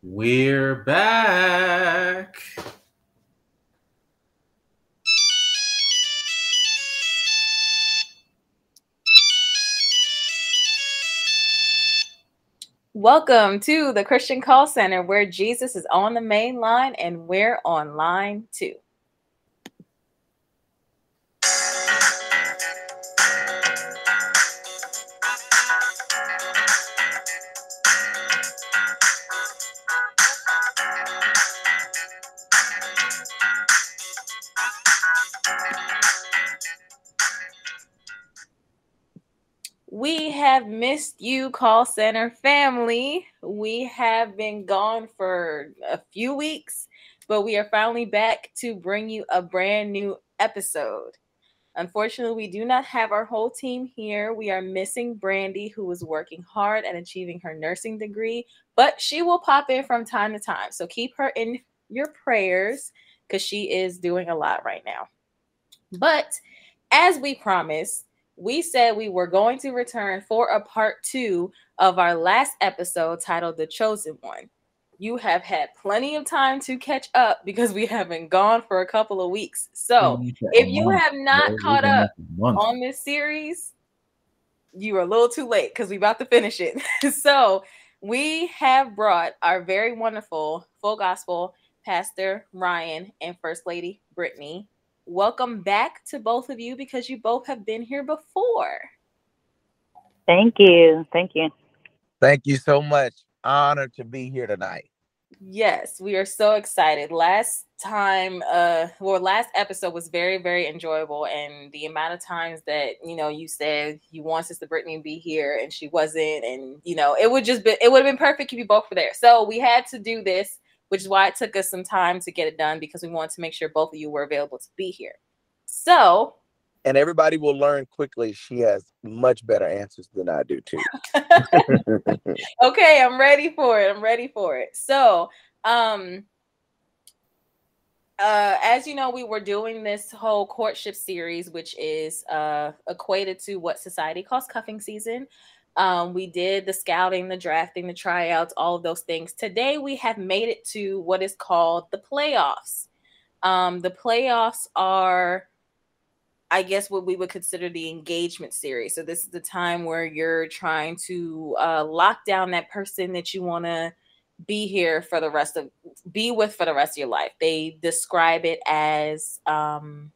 We're back. Welcome to the Christian Call Center where Jesus is on the main line and we're on line too. Missed you, call center family. We have been gone for a few weeks, but we are finally back to bring you a brand new episode. Unfortunately, we do not have our whole team here. We are missing Brandy, who is working hard at achieving her nursing degree, but she will pop in from time to time. So keep her in your prayers because she is doing a lot right now. But as we promised, we said we were going to return for a part two of our last episode titled The Chosen One. You have had plenty of time to catch up because we haven't gone for a couple of weeks. So if you have not caught up on this series, you are a little too late because we're about to finish it. so we have brought our very wonderful full gospel pastor Ryan and First Lady Brittany welcome back to both of you because you both have been here before. Thank you. Thank you. Thank you so much. Honored to be here tonight. Yes, we are so excited. Last time, uh, well, last episode was very, very enjoyable, and the amount of times that you know you said you want Sister Brittany to be here and she wasn't, and you know it would just be it would have been perfect if you both were there. So we had to do this which is why it took us some time to get it done because we wanted to make sure both of you were available to be here. So, and everybody will learn quickly she has much better answers than I do too. okay, I'm ready for it. I'm ready for it. So, um uh, as you know, we were doing this whole courtship series, which is uh, equated to what society calls cuffing season. Um, we did the scouting, the drafting, the tryouts, all of those things. Today, we have made it to what is called the playoffs. Um, the playoffs are, I guess, what we would consider the engagement series. So, this is the time where you're trying to uh, lock down that person that you want to be here for the rest of be with for the rest of your life. They describe it as um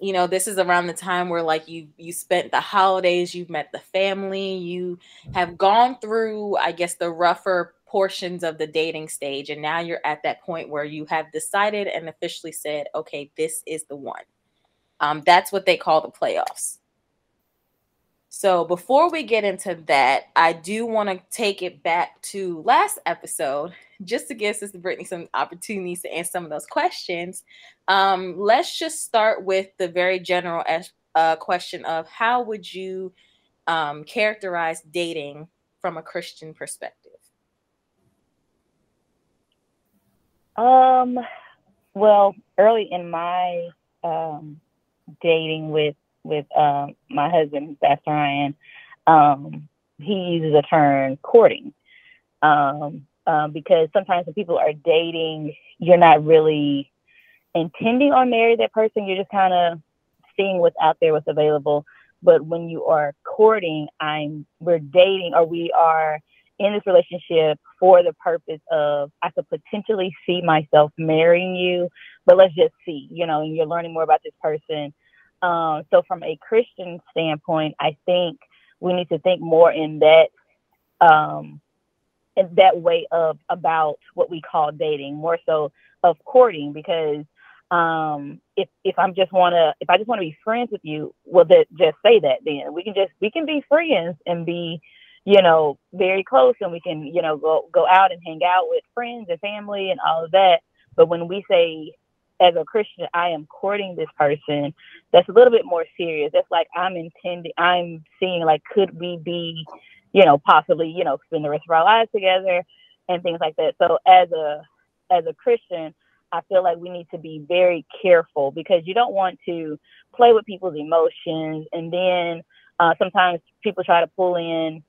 you know this is around the time where like you you spent the holidays you've met the family you have gone through i guess the rougher portions of the dating stage and now you're at that point where you have decided and officially said okay this is the one um, that's what they call the playoffs so before we get into that, I do want to take it back to last episode just to give Sister Brittany some opportunities to answer some of those questions. Um, let's just start with the very general uh, question of how would you um, characterize dating from a Christian perspective? Um, well, early in my um, dating with with um, my husband, Pastor Ryan, um, he uses the term courting um, um, because sometimes when people are dating, you're not really intending on marrying that person. You're just kind of seeing what's out there, what's available. But when you are courting, I'm we're dating or we are in this relationship for the purpose of I could potentially see myself marrying you, but let's just see, you know, and you're learning more about this person um, so from a Christian standpoint, I think we need to think more in that um, in that way of about what we call dating, more so of courting, because um, if if I'm just wanna if I just wanna be friends with you, well, that just say that then we can just we can be friends and be you know very close and we can you know go go out and hang out with friends and family and all of that. But when we say as a Christian, I am courting this person, that's a little bit more serious. That's like I'm intending, I'm seeing like, could we be, you know, possibly, you know, spend the rest of our lives together and things like that. So as a as a Christian, I feel like we need to be very careful because you don't want to play with people's emotions, and then uh, sometimes people try to pull in,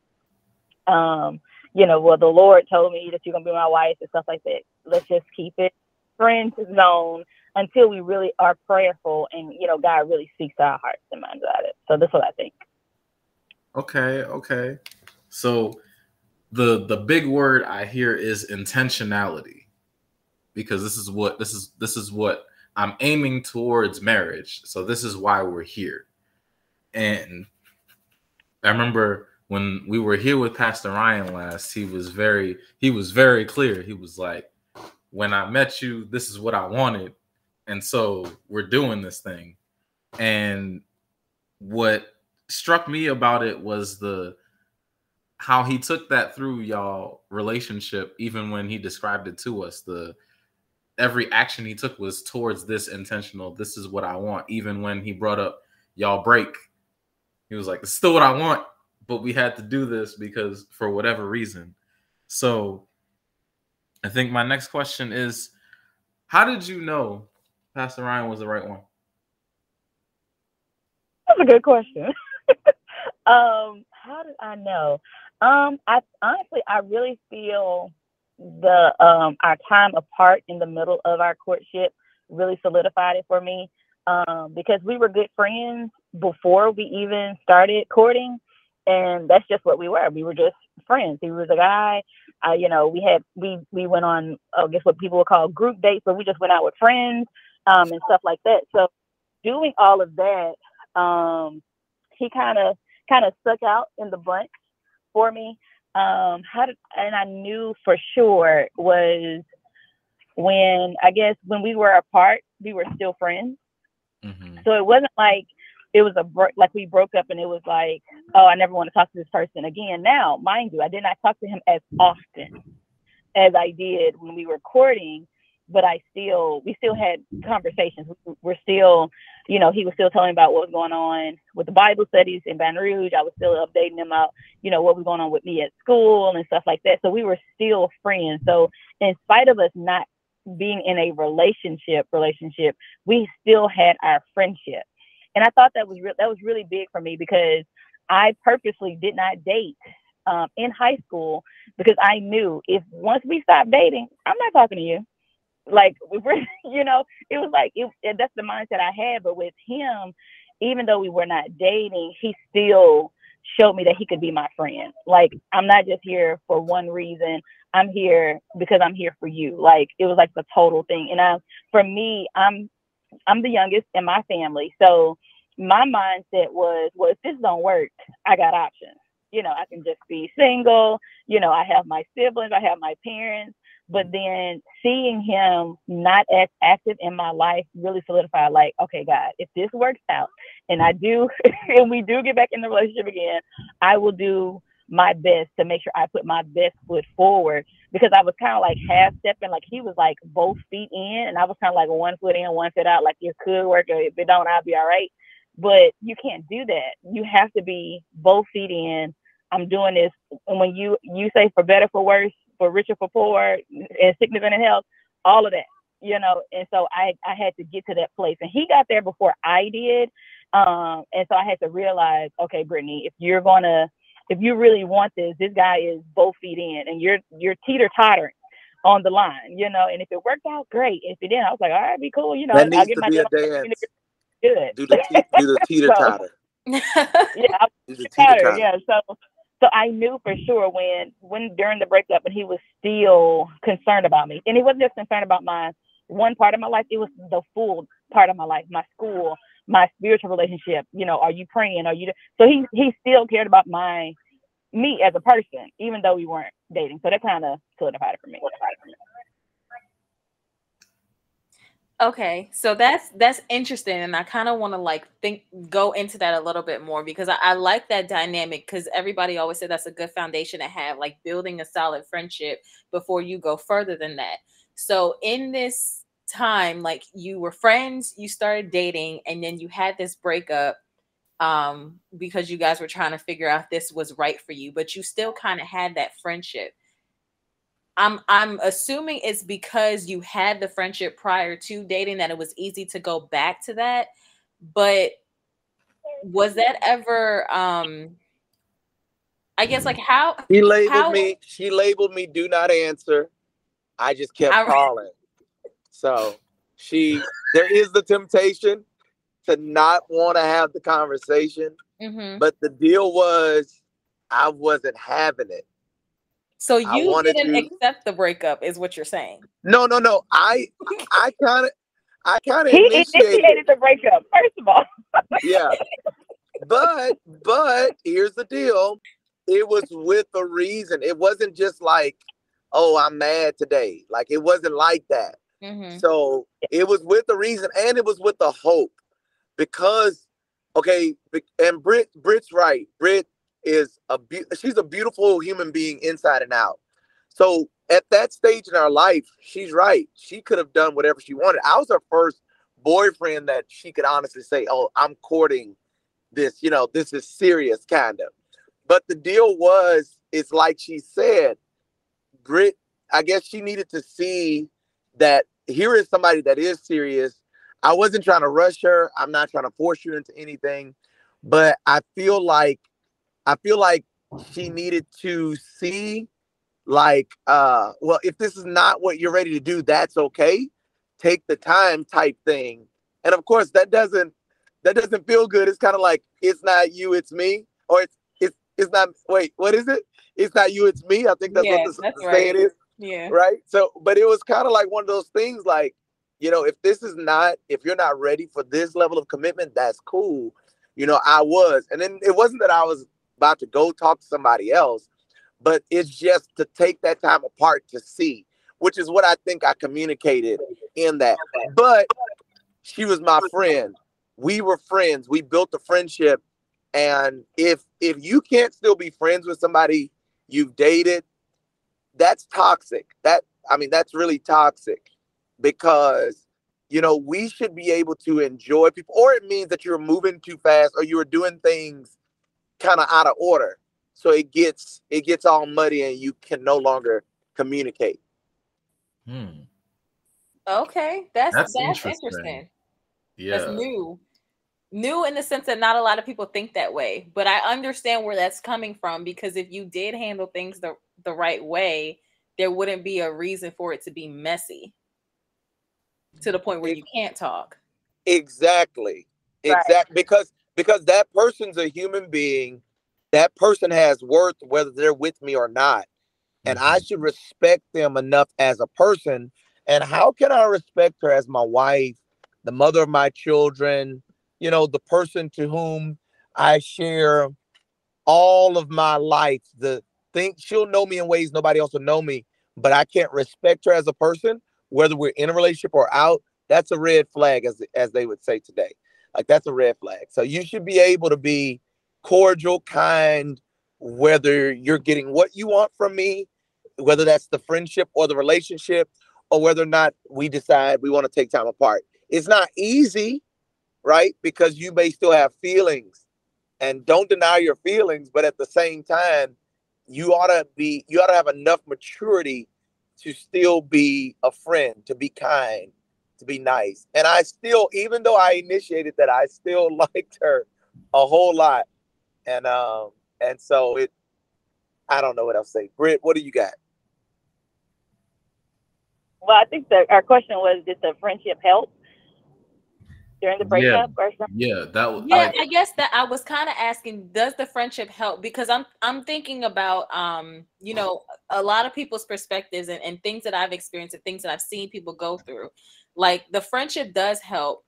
um, you know, well, the Lord told me that you're gonna be my wife and stuff like that. Let's just keep it friends zone until we really are prayerful and you know God really speaks to our hearts and minds about it. So that's what I think. Okay, okay. So the the big word I hear is intentionality because this is what this is this is what I'm aiming towards marriage. So this is why we're here. And I remember when we were here with Pastor Ryan last, he was very he was very clear. He was like, "When I met you, this is what I wanted." And so we're doing this thing. And what struck me about it was the how he took that through y'all relationship even when he described it to us the every action he took was towards this intentional. This is what i want. Even when he brought up y'all break he was like it's still what i want but we had to do this because for whatever reason. So i think my next question is how did you know pastor ryan was the right one? That's a good question. Um how did i know? Um, I honestly, I really feel the um our time apart in the middle of our courtship really solidified it for me. Um, because we were good friends before we even started courting, and that's just what we were. We were just friends. He was a guy. Uh, you know, we had we we went on I guess what people would call group dates, but we just went out with friends um, and stuff like that. So doing all of that, um, he kind of kind of stuck out in the bunch for me. Um, how did and I knew for sure was when I guess when we were apart, we were still friends. Mm-hmm. So it wasn't like it was a bro- like we broke up and it was like, oh, I never want to talk to this person again. Now, mind you, I did not talk to him as often as I did when we were courting, but I still we still had conversations. We're still, you know, he was still telling about what was going on with the Bible studies in Baton Rouge. I was still updating him about, you know, what was going on with me at school and stuff like that. So we were still friends. So in spite of us not being in a relationship relationship, we still had our friendship. And I thought that was re- that was really big for me because I purposely did not date um, in high school because I knew if once we stopped dating, I'm not talking to you like we were, you know, it was like it, that's the mindset I had. But with him, even though we were not dating, he still showed me that he could be my friend. Like I'm not just here for one reason. I'm here because I'm here for you. Like it was like the total thing. And I, for me, I'm I'm the youngest in my family, so my mindset was, well, if this don't work, I got options. You know, I can just be single. You know, I have my siblings, I have my parents. But then seeing him not as active in my life really solidified like, okay, God, if this works out and I do, and we do get back in the relationship again, I will do my best to make sure I put my best foot forward because I was kind of like half stepping, like he was like both feet in, and I was kind of like one foot in, one foot out. Like it could work, or if it don't, I'll be all right. But you can't do that. You have to be both feet in. I'm doing this, and when you you say for better for worse, for richer for poor and sickness and health, all of that, you know. And so I, I had to get to that place. And he got there before I did. Um, and so I had to realize, okay, Brittany, if you're gonna if you really want this, this guy is both feet in and you're you're teeter tottering on the line, you know. And if it worked out, great. If it didn't, I was like, all right, be cool, you know. That needs to be a dance. Good. Do the, te- do the teeter totter. so, yeah, do the teeter totter. Yeah. So so I knew for sure when when during the breakup and he was still concerned about me. And he wasn't just concerned about my one part of my life, it was the full part of my life, my school, my spiritual relationship. You know, are you praying? Are you so he he still cared about my me as a person, even though we weren't dating. So that kind of solidified it for me. Okay, so that's that's interesting, and I kind of want to like think go into that a little bit more because I, I like that dynamic because everybody always said that's a good foundation to have, like building a solid friendship before you go further than that. So in this time, like you were friends, you started dating, and then you had this breakup um because you guys were trying to figure out this was right for you, but you still kind of had that friendship. I'm I'm assuming it's because you had the friendship prior to dating that it was easy to go back to that. But was that ever um I guess like how She labeled How- me. She labeled me. Do not answer. I just kept I- calling. So she, there is the temptation to not want to have the conversation, Mhm. but the deal was, I wasn't having it. So you didn't to- accept the breakup, is what you're saying. No, no, no. I, I kind of, I kind of He initiated. initiated the breakup, first of all. yeah. But but here's the deal. It was with a reason. It wasn't just like, oh, I'm mad today. Like it wasn't like that. Mhm. So it was with a reason and it was with a hope. Because okay, and Brit Brit's right. Brit is a be- she's a beautiful human being inside and out. So at that stage in our life, she's right. She could have done whatever she wanted. I was her first boyfriend that she could honestly say, "Oh, I'm courting this. You know, this is serious, kind of." But the deal was, it's like she said, Brit. I guess she needed to see that here is somebody that is serious. I wasn't trying to rush her. I'm not trying to force you into anything, but I feel like I feel like she needed to see like uh well if this is not what you're ready to do that's okay. Take the time type thing. And of course that doesn't that doesn't feel good. It's kind of like it's not you it's me. Or it's it's it's not wait what is it? It's not you it's me. I think that's Yeah, what the, that's saying right. is. Yeah. right? So but it was kind of like one of those things like you know if this is not if you're not ready for this level of commitment that's cool. You know i was. And then it wasn't that i was about to go talk to somebody else but it's just to take that time apart to see which is what i think i communicated in that. But she was my friend. We were friends. We built a friendship. And if if you can't still be friends with somebody you've dated that's toxic. That i mean that's really toxic because you know we should be able to enjoy people or it means that you're moving too fast or you're doing things kind of out of order so it gets it gets all muddy and you can no longer communicate Hmm. Okay. That's That's that's, interesting. interesting. Yeah. That's new. New in the sense that not a lot of people think that way, but I understand where that's coming from because if you did handle things the the right way, there wouldn't be a reason for it to be messy to the point where you can't talk. exactly Right. exact because because that person's a human being that person has worth whether they're with me or not and I Mhm. should respect them enough as a person. And how can I respect her as my wife, the mother of my children, you know, the person to whom I share all of my life? The thing she'll know me in ways nobody else will know me, but I can't respect her as a person, whether we're in a relationship or out. That's a red flag, as as they would say today. Like that's a red flag. So you should be able to be cordial, kind, whether you're getting what you want from me, whether that's the friendship or the relationship, or whether or not we decide we want to take time apart. It's not easy, right? Because you may still have feelings and don't deny your feelings, but at the same time, you ought to be you ought to have enough maturity to still be a friend, to be kind, to be nice. And I still, even though I initiated that, I still liked her a whole lot. And um, and so it I don't know what else to say. Britt, what do you got? Well, I think that our question was, did the friendship help during the breakup or something? Yeah, that was Yeah, like I guess that I was kind of asking, does the friendship help? Because I'm I'm thinking about um, you know, a lot of people's perspectives and, and things that I've experienced and things that I've seen people go through. Like the friendship does help,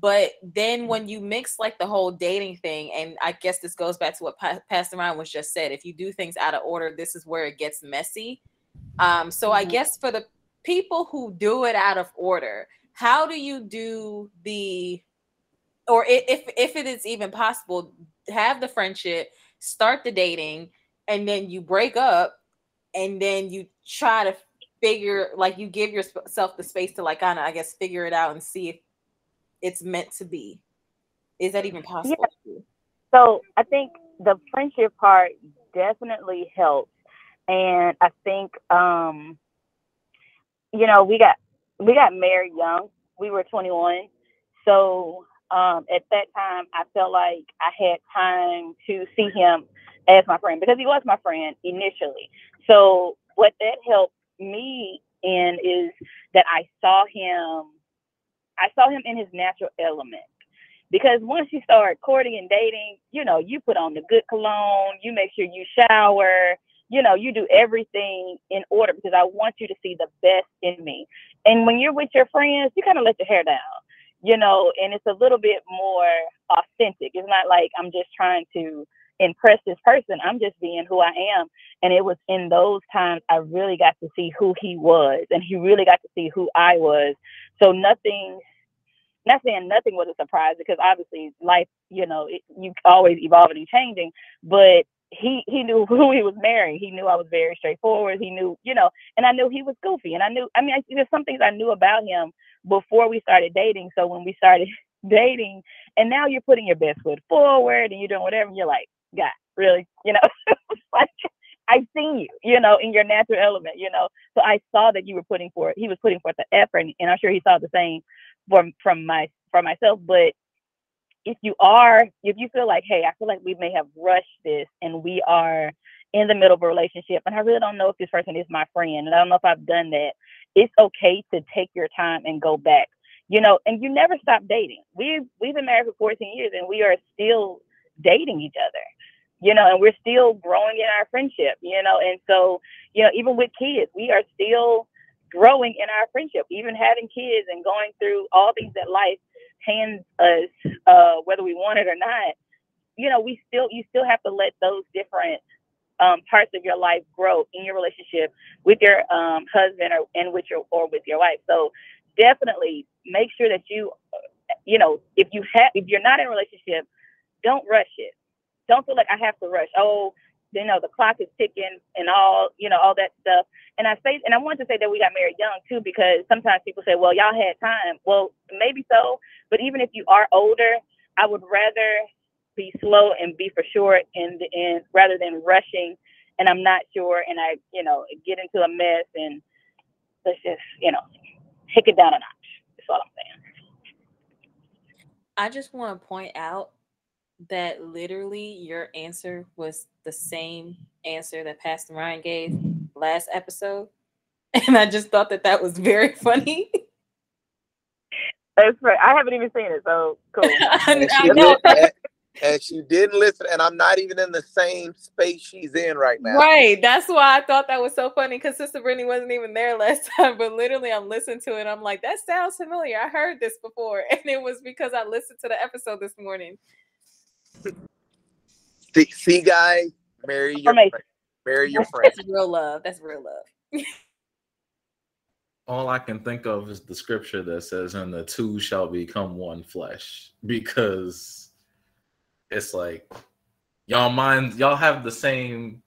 but then when you mix like the whole dating thing, and I guess this goes back to what pa- Pastor Ryan was just said. If you do things out of order, this is where it gets messy. Um, so I Mhm. guess for the people who do it out of order, how do you do the or if if it is even possible, have the friendship, start the dating, and then you break up, and then you try to figure like you give yourself the space to like kind of I guess figure it out and see if it's meant to be. Is that even possible? So I think the friendship part definitely helps, and I think um, you know we got we got married young. We were 21, so um, at that time I felt like I had time to see him as my friend because he was my friend initially. So what that helped me in is that I saw him I saw him in his natural element. Because once you start courting and dating, you know, you put on the good cologne, you make sure you shower, you know, you do everything in order because I want you to see the best in me. And when you're with your friends, you kind of let your hair down, you know, and it's a little bit more authentic. It's not like I'm just trying to impress this person. I'm just being who I am. And it was in those times I really got to see who he was and he really got to see who I was. So nothing not saying nothing was a surprise because obviously life, you know, it, you always evolving and changing, but he he knew who he was marrying. He knew I was very straightforward. He knew, you know, and I knew he was goofy. And I knew, I mean, I, there's some things I knew about him before we started dating. So when we started dating, and now you're putting your best foot forward and you're doing whatever, you're like, God, really, you know, like I've seen you, you know, in your natural element, you know. So I saw that you were putting forth, he was putting forth the effort, and, and I'm sure he saw the same from from my for myself. But if you are, if you feel like, hey, I feel like we may have rushed this and we are in the middle of a relationship and I really don't know if this person is my friend and I don't know if I've done that, it's okay to take your time and go back. You know, and you never stop dating. We've we've been married for 14 years and we are still dating each other. You know, and we're still growing in our friendship, you know, and so, you know, even with kids, we are still growing in our friendship, even having kids and going through all things that life hands us, uh, whether we want it or not, you know, we still you still have to let those different um, parts of your life grow in your relationship with your um, husband or and with your or with your wife. So definitely make sure that you, you know, if you have if you're not in a relationship, don't rush it. Don't feel like I have to rush. Oh, you know, the clock is ticking and all, you know, all that stuff. And I say, and I want to say that we got married young too, because sometimes people say, well, y'all had time. Well, maybe so, but even if you are older, I would rather be slow and be for sure, in the end rather than rushing, and I'm not sure, and I, you know, get into a mess, and let's just, you know, take it down a notch. That's all I'm saying. I just want to point out that literally your answer was the same answer that Pastor Ryan gave last episode. And I just thought that that was very funny. That's right. I haven't even seen it, so cool. and, she and, and she didn't listen, and I'm not even in the same space she's in right now. Right. That's why I thought that was so funny because Sister Brittany wasn't even there last time. But literally, I'm listening to it. I'm like, that sounds familiar. I heard this before. And it was because I listened to the episode this morning. See, see guy, marry your friend. Marry your friend. That's real love. That's real love. All I can think of is the scripture that says, "And the two shall become one flesh," because it's like y'all mind y'all have the same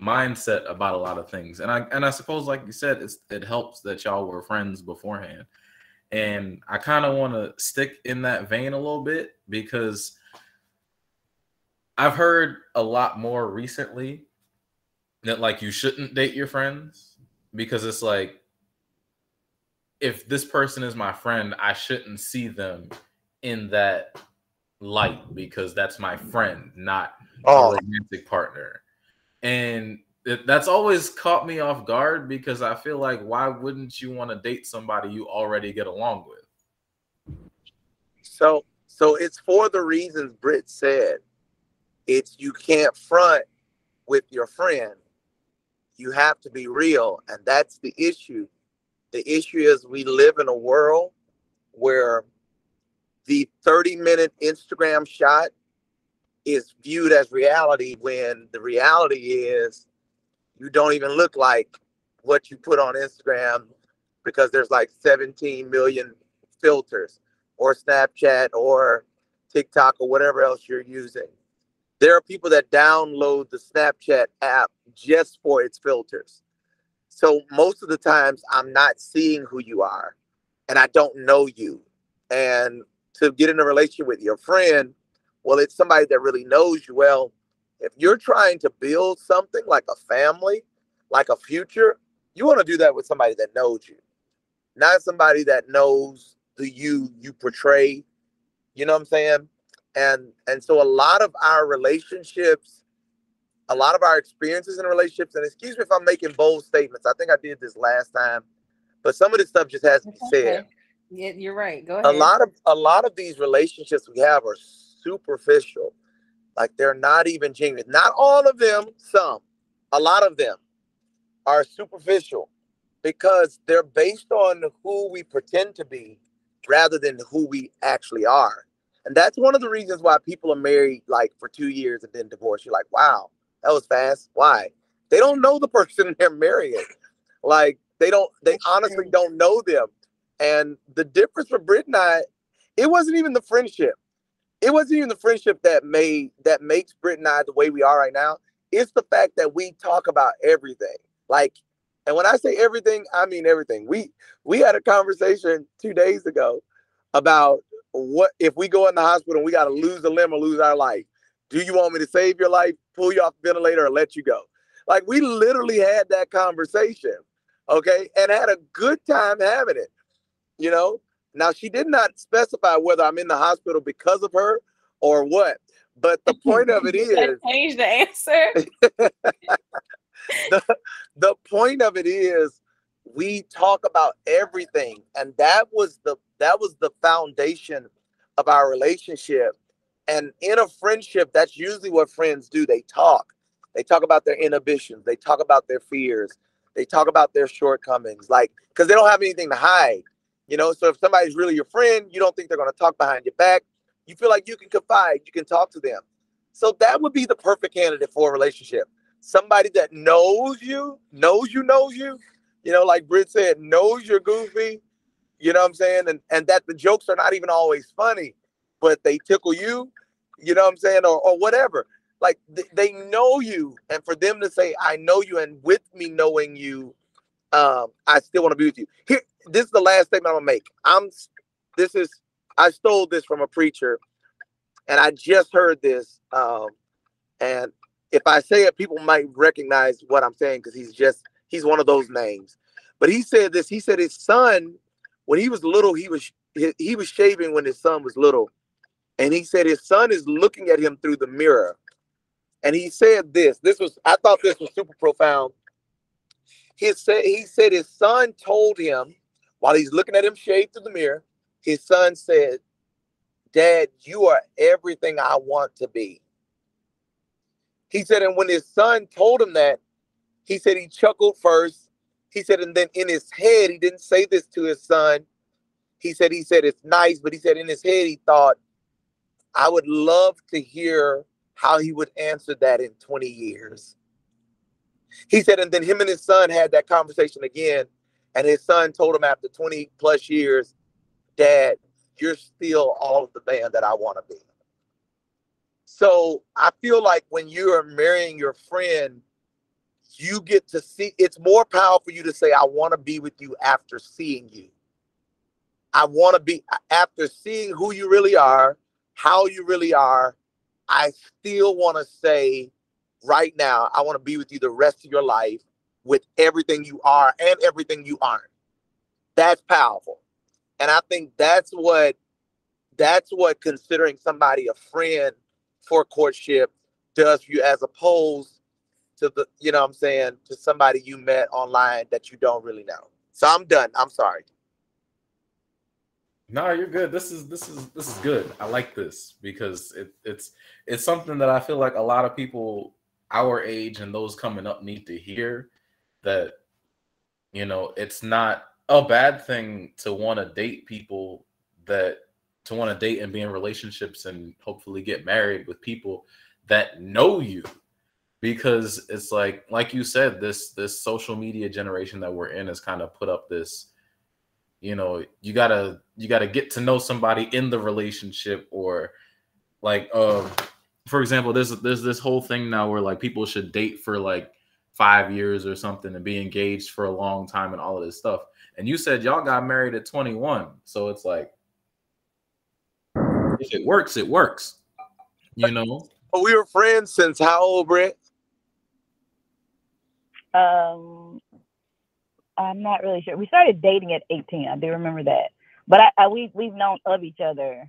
mindset about a lot of things, and I and I suppose, like you said, it's, it helps that y'all were friends beforehand, and I kind of want to stick in that vein a little bit because I've heard a lot more recently that like you shouldn't date your friends because it's like if this person is my friend, I shouldn't see them in that light because that's my friend, not oh. a romantic partner. And it, that's always caught me off guard because I feel like why wouldn't you want to date somebody you already get along with? So, so it's for the reasons Britt said. It's you can't front with your friend. You have to be real. And that's the issue. The issue is we live in a world where the 30 minute Instagram shot is viewed as reality when the reality is you don't even look like what you put on Instagram because there's like 17 million filters or Snapchat or TikTok or whatever else you're using. There are people that download the Snapchat app just for its filters. So most of the times I'm not seeing who you are and I don't know you. And to get in a relationship with your friend, well, it's somebody that really knows you well. If you're trying to build something like a family, like a future, you want to do that with somebody that knows you, not somebody that knows the you you portray. You know what I'm saying? And and so a lot of our relationships a lot of our experiences in relationships, and excuse me if I'm making bold statements. I think I did this last time, but some of this stuff just has to be said. Okay. Yeah, you're right. Go ahead. A lot of a lot of these relationships we have are superficial. Like they're not even genuine. Not all of them, some. A lot of them are superficial because they're based on who we pretend to be rather than who we actually are. And that's one of the reasons why people are married like for two years and then divorced. You're like, wow, that was fast. Why? They don't know the person they're marrying. Like they don't, they honestly don't know them. And the difference for Brit and I, it wasn't even the friendship. It wasn't even the friendship that made that makes Brit and I the way we are right now. It's the fact that we talk about everything. Like, and when I say everything, I mean everything. We we had a conversation two days ago about what if we go in the hospital and we got to lose a limb or lose our life. Do you want me to save your life, pull you off the ventilator, or let you go? Like we literally had that conversation, okay, and had a good time having it. You know, now she did not specify whether I'm in the hospital because of her or what. But the point of it is change the answer. the, the point of it is we talk about everything and that was the that was the foundation of our relationship. And in a friendship that's usually what friends do. They talk. They talk about their inhibitions. They talk about their fears. They talk about their shortcomings like because they don't have anything to hide you know? So if somebody's really your friend you don't think they're going to talk behind your back. You feel like you can confide. You can talk to them. So that would be the perfect candidate for a relationship. Somebody that knows you knows you knows you you know like Britt said knows you're goofy you know what i'm saying and and that the jokes are not even always funny but they tickle you you know what i'm saying or, or whatever. Like th- they know you and for them to say i know you and with me knowing you um i still want to be with you. Here this is the last statement i'm gonna make. I'm this is i stole this from a preacher and i just heard this um and if i say it people might recognize what i'm saying because he's just he's one of those names. But he said this he said his son when he was little he was he, was shaving when his son was little. And he said his son is looking at him through the mirror. And he said this this was i thought this was super profound. He said he said his son told him while he's looking at him shave through the mirror his son said dad you are everything i want to be. He said and when his son told him that he said he chuckled first. He said and then in his head he didn't say this to his son. He said he said it's nice but he said in his head he thought i would love to hear how he would answer that in 20 years. He said and then him and his son had that conversation again and his son told him after 20 plus years dad you're still all of the man that i want to be. So i feel like when you are marrying your friend you get to see it's more powerful for you to say i want to be with you after seeing you. I want to be after seeing who you really are how you really are i still want to say right now i want to be with you the rest of your life with everything you are and everything you aren't. That's powerful. And i think that's what that's what considering somebody a friend for courtship does for you as opposed to the you know what i'm saying to somebody you met online that you don't really know so i'm done i'm sorry No, you're good. This is this is this is good. I like this because it, it's it's something that I feel like a lot of people our age and those coming up need to hear that you know it's not a bad thing to want to date people that to want to date and be in relationships and hopefully get married with people that know you because it's like like you said this this social media generation that we're in has kind of put up this you know you gotta you gotta get to know somebody in the relationship or like uh for example there's there's this whole thing now where like people should date for like five years or something and be engaged for a long time and all of this stuff and you said y'all got married at 21 so it's like if it works it works you know but we were friends since how old Britt? Um, I'm not really sure. We started dating at 18. I do remember that, but I, I we we've known of each other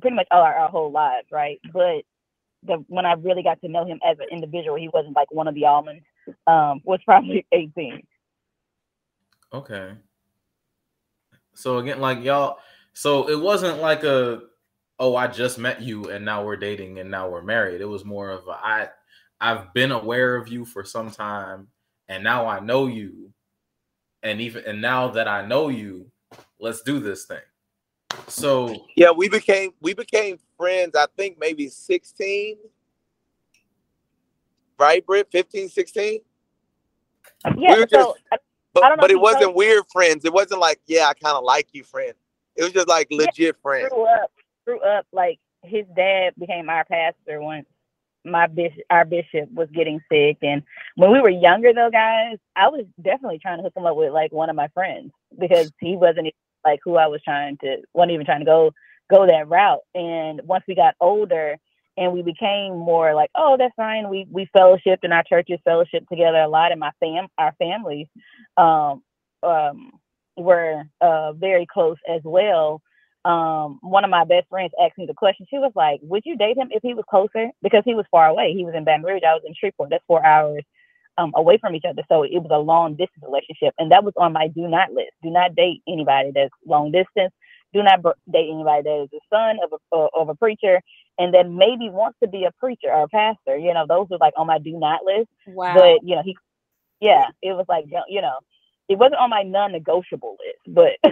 pretty much all our, our whole lives, right? But the when I really got to know him as an individual, he wasn't like one of the Allmons. Um, was probably 18. Okay. So again, like y'all, so it wasn't like a, oh, I just met you and now we're dating and now we're married. It was more of a, I, I've been aware of you for some time and now I know you, and even and now that I know you, let's do this thing. So yeah, we became we became friends. I think maybe 16, right, Britt? 15, 16? Yeah, we were so, just, but, but it wasn't told, weird friends. It wasn't like, yeah, I kind of like you, friend. It was just like legit yeah, friends. Grew up, grew up like his dad became our pastor once my bishop, our bishop was getting sick, and when we were younger, though, guys, I was definitely trying to hook him up with like one of my friends because he wasn't like who I was trying to, wasn't even trying to go go that route. And once we got older, and we became more like, oh, that's fine. We we fellowshipped and our churches fellowship together a lot, and my fam, our families, um, um, were uh, very close as well um, one of my best friends asked me the question. She was like, "Would you date him if he was closer?" Because he was far away. He was in Baton Rouge. I was in Shreveport. That's four hours um, away from each other. So it was a long distance relationship, and that was on my do not list. Do not date anybody that's long distance. Do not date anybody that is the son of a uh, of a preacher, and then maybe wants to be a preacher or a pastor. You know, those were like on my do not list. Wow. But you know, he, yeah, it was like you know, it wasn't on my non-negotiable list, but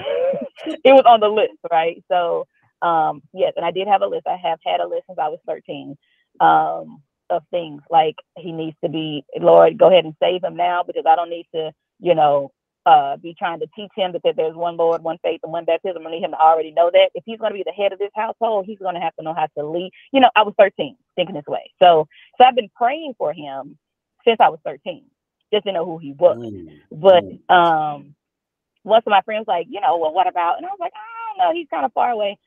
it was on the list, right? So um, yes, and I did have a list. I have had a list since I was 13 um, of things like he needs to be, Lord, go ahead and save him now because I don't need to, you know, uh, be trying to teach him that, that there's one Lord, one faith, and one baptism. I need him to already know that. If he's going to be the head of this household, he's going to have to know how to lead. You know, I was 13 thinking this way. So, so I've been praying for him since I was 13 just didn't know who he was. Mm. But um, one of my friends like, you know, well, what about? And I was like, I don't know, he's kind of far away.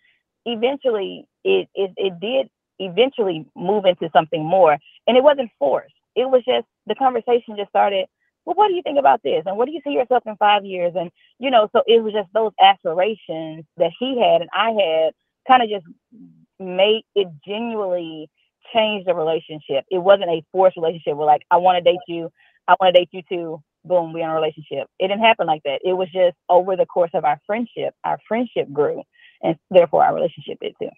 Eventually, it, it it did eventually move into something more, and it wasn't forced. It was just the conversation just started. Well, what do you think about this? And what do you see yourself in five years? And you know, so it was just those aspirations that he had and I had kind of just made it genuinely change the relationship. It wasn't a forced relationship where like I want to date you, I want to date you too. Boom, we're in a relationship. It didn't happen like that. It was just over the course of our friendship, our friendship grew, and therefore our relationship did too.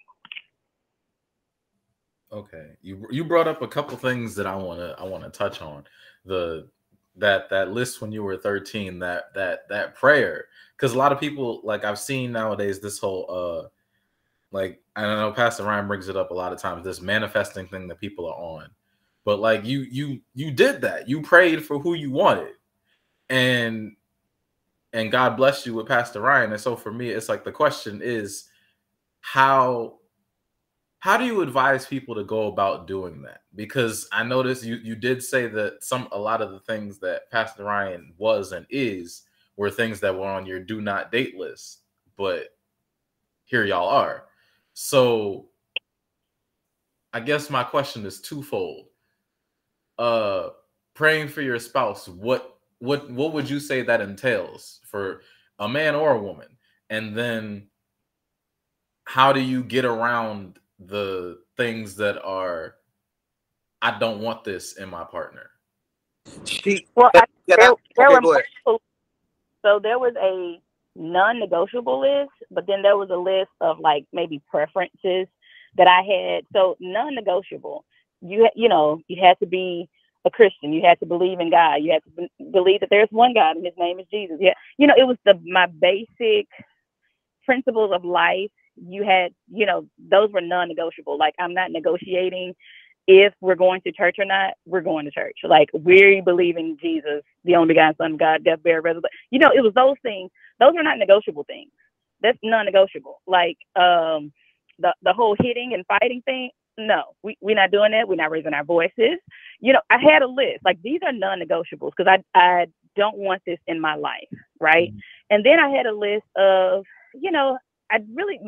Okay, you you brought up a couple things that I want to I want to touch on the that that list when you were 13 that that that prayer because a lot of people like I've seen nowadays this whole uh like I don't know Pastor Ryan brings it up a lot of times this manifesting thing that people are on but like you you you did that. You prayed for who you wanted. And and god bless you with pastor ryan. And so for me it's like the question is how how do you advise people to go about doing that? Because i noticed you you did say that some a lot of the things that pastor ryan was and is were things that were on your do not date list but here y'all are. So i guess my question is twofold uh praying for your spouse what what what would you say that entails for a man or a woman? And then how do you get around the things that are i don't want this in my partner she well I, there, there okay, were so there was a non-negotiable list but then there was a list of like maybe preferences that i had so non-negotiable you you know you had to be a Christian. You had to believe in God. You had to be- believe that there's one God and His name is Jesus. Yeah, you know it was the my basic principles of life. You had you know those were non-negotiable. Like I'm not negotiating if we're going to church or not. We're going to church. Like we believe in Jesus, the only begotten Son of God, death, burial, resurrection. You know it was those things. Those are not negotiable things. That's non-negotiable. Like um the the whole hitting and fighting thing no, we, we're not doing that. We're not raising our voices. You know, I had a list. Like these are non-negotiables because I I don't want this in my life, right? Mm-hmm. And then I had a list of, you know, I really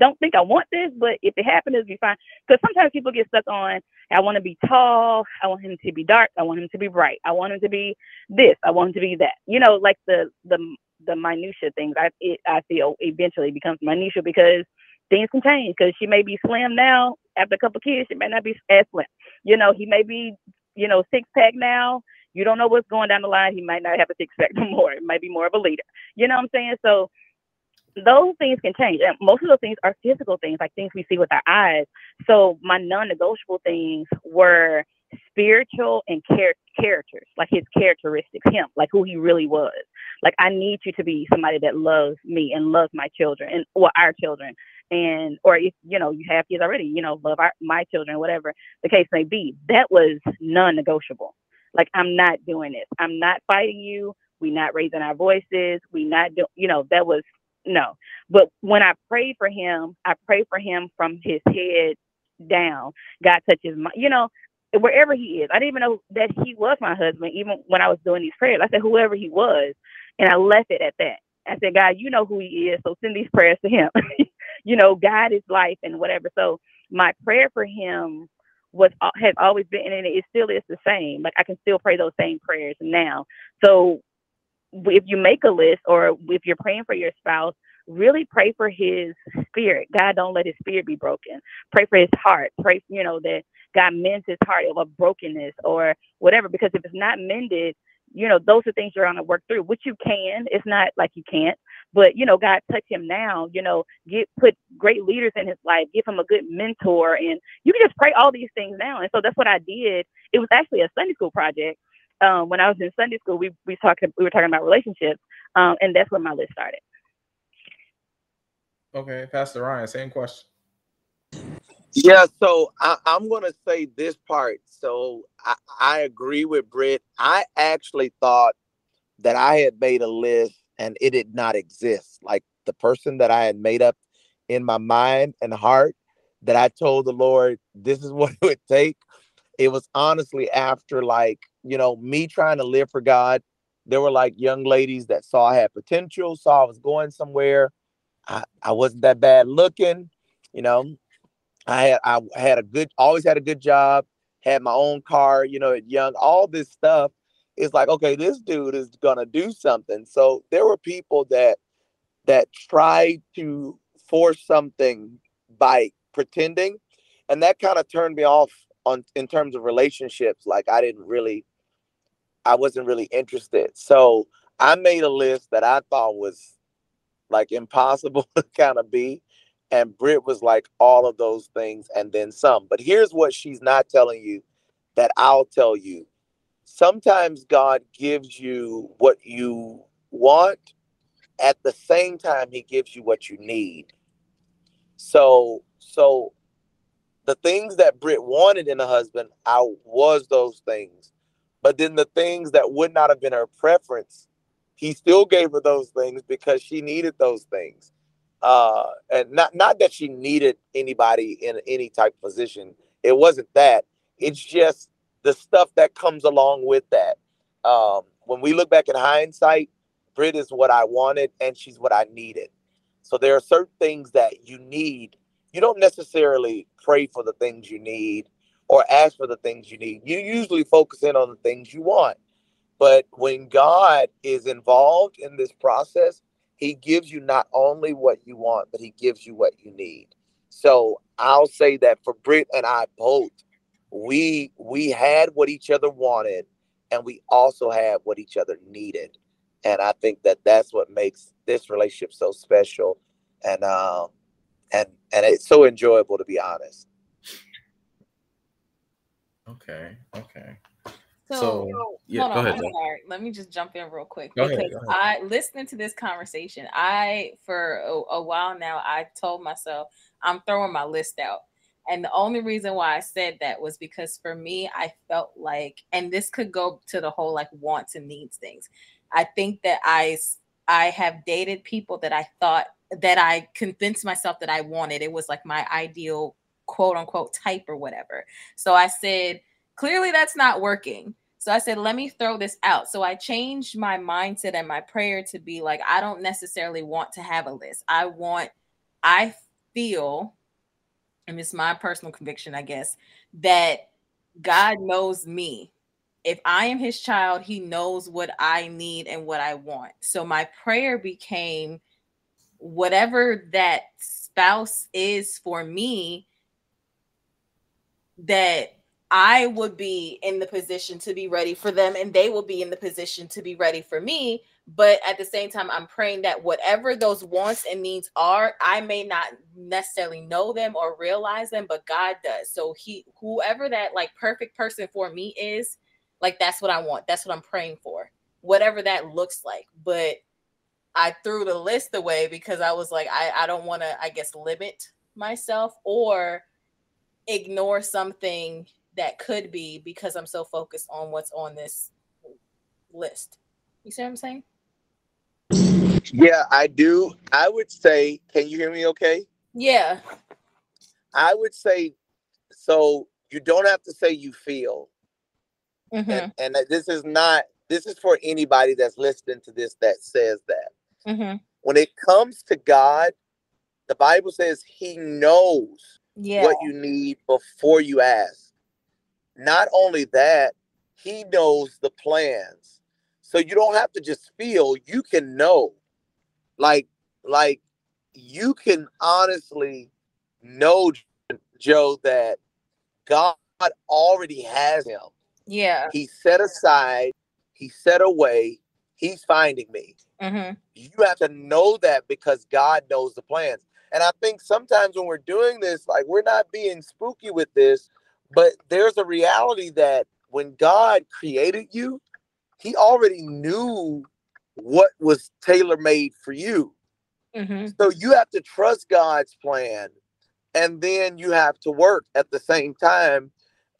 don't think I want this, but if it happens, it'll be fine. Because sometimes people get stuck on, I want to be tall, I want him to be dark, I want him to be bright, I want him to be this, I want him to be that. You know, like the the the minutia things. I it, I feel eventually becomes minutia because things can change because she may be slim now after a couple kids, she may not be as slim. You know, he may be, you know, six pack now. You don't know what's going down the line. He might not have a six pack no more. It might be more of a leader. You know what I'm saying? So those things can change. And most of those things are physical things, like things we see with our eyes. So my non-negotiable things were spiritual and char- characters, like his characteristics, him, like who he really was. Like I need you to be somebody that loves me and loves my children and or our children. And or if you know you have kids already, you know, love our my children, whatever the case may be. That was non-negotiable. Like I'm not doing this. I'm not fighting you. We not raising our voices. We not do you know, that was no. But when I prayed for him, I prayed for him from his head down. God touches my, you know, wherever he is. I didn't even know that he was my husband, even when I was doing these prayers. I said, whoever he was. And I left it at that. I said, God, you know who he is. So send these prayers to him. you know, God is life and whatever. So my prayer for him was uh, has always been and it still is the same. Like I can still pray those same prayers now. So if you make a list or if you're praying for your spouse, really pray for his spirit. God, don't let his spirit be broken. Pray for his heart. Pray, you know, that God mends his heart of a brokenness or whatever. Because if it's not mended, you know, those are things you're going to work through, which you can. It's not like you can't, but you know, God touch him now. You know, get put great leaders in his life, give him a good mentor, and you can just pray all these things now. And so that's what I did. It was actually a Sunday school project um, when I was in Sunday school, we we talked we were talking about relationships, um, and that's where my list started. Okay, Pastor Ryan, same question. Yeah, so I, am going to say this part. So I, I agree with Britt. I actually thought that I had made a list and it did not exist. Like the person that I had made up in my mind and heart that I told the Lord, this is what it would take. It was honestly after like you know, me trying to live for God, there were like young ladies that saw I had potential, saw I was going somewhere. I, I wasn't that bad looking, you know. I had I had a good always had a good job, had my own car, you know, at young, all this stuff is like, okay, this dude is gonna do something. So there were people that that tried to force something by pretending, and that kind of turned me off on in terms of relationships. Like I didn't really I wasn't really interested. So I made a list that I thought was like impossible to kind of be. And Britt was like all of those things and then some. But here's what she's not telling you that I'll tell you. Sometimes God gives you what you want at the same time he gives you what you need. So so the things that Britt wanted in a husband, I was those things. But then the things that would not have been her preference, he still gave her those things because she needed those things. Uh, and not not that she needed anybody in any type of position. It wasn't that. It's just the stuff that comes along with that. Um, when we look back in hindsight, Britt is what I wanted and she's what I needed. So there are certain things that you need. You don't necessarily pray for the things you need or ask for the things you need. You usually focus in on the things you want. But when God is involved in this process, he gives you not only what you want, but he gives you what you need. So I'll say that for Britt and I both, we we had what each other wanted, and we also had what each other needed. And I think that that's what makes this relationship so special, and um, and and it's so enjoyable to be honest. Okay. Okay. So, so yeah, hold on. Ahead, sorry. Let me just jump in real quick go because ahead, I listening to this conversation. I for a, a while now I told myself I'm throwing my list out. And the only reason why I said that was because for me, I felt like, and this could go to the whole like wants and needs things. I think that I I have dated people that I thought that I convinced myself that I wanted. It was like my ideal quote unquote type or whatever. So I said, clearly that's not working. So I said, let me throw this out. So I changed my mindset and my prayer to be like, I don't necessarily want to have a list. I want, I feel, and it's my personal conviction, I guess, that God knows me. If I am his child, he knows what I need and what I want. So my prayer became whatever that spouse is for me, that I would be in the position to be ready for them and they will be in the position to be ready for me. But at the same time, I'm praying that whatever those wants and needs are, I may not necessarily know them or realize them, but God does. So he whoever that like perfect person for me is, like that's what I want. That's what I'm praying for. Whatever that looks like. But I threw the list away because I was like, I, I don't want to, I guess, limit myself or ignore something that could be because I'm so focused on what's on this list. You see what I'm saying? Yeah, I do. I would say, can you hear me okay? Yeah. I would say, so you don't have to say you feel. Mm-hmm. And, and this is not, this is for anybody that's listening to this that says that. Mm-hmm. When it comes to God, the Bible says he knows Yeah. what you need before you ask. Not only that, he knows the plans. So you don't have to just feel, you can know. Like like you can honestly know Joe that God already has him. Yeah. He set aside, he set away, he's finding me. Mm-hmm. You have to know that because God knows the plans. And I think sometimes when we're doing this, like we're not being spooky with this, but there's a reality that when God created you, he already knew what was tailor made for you. Mm-hmm. So you have to trust God's plan and then you have to work at the same time.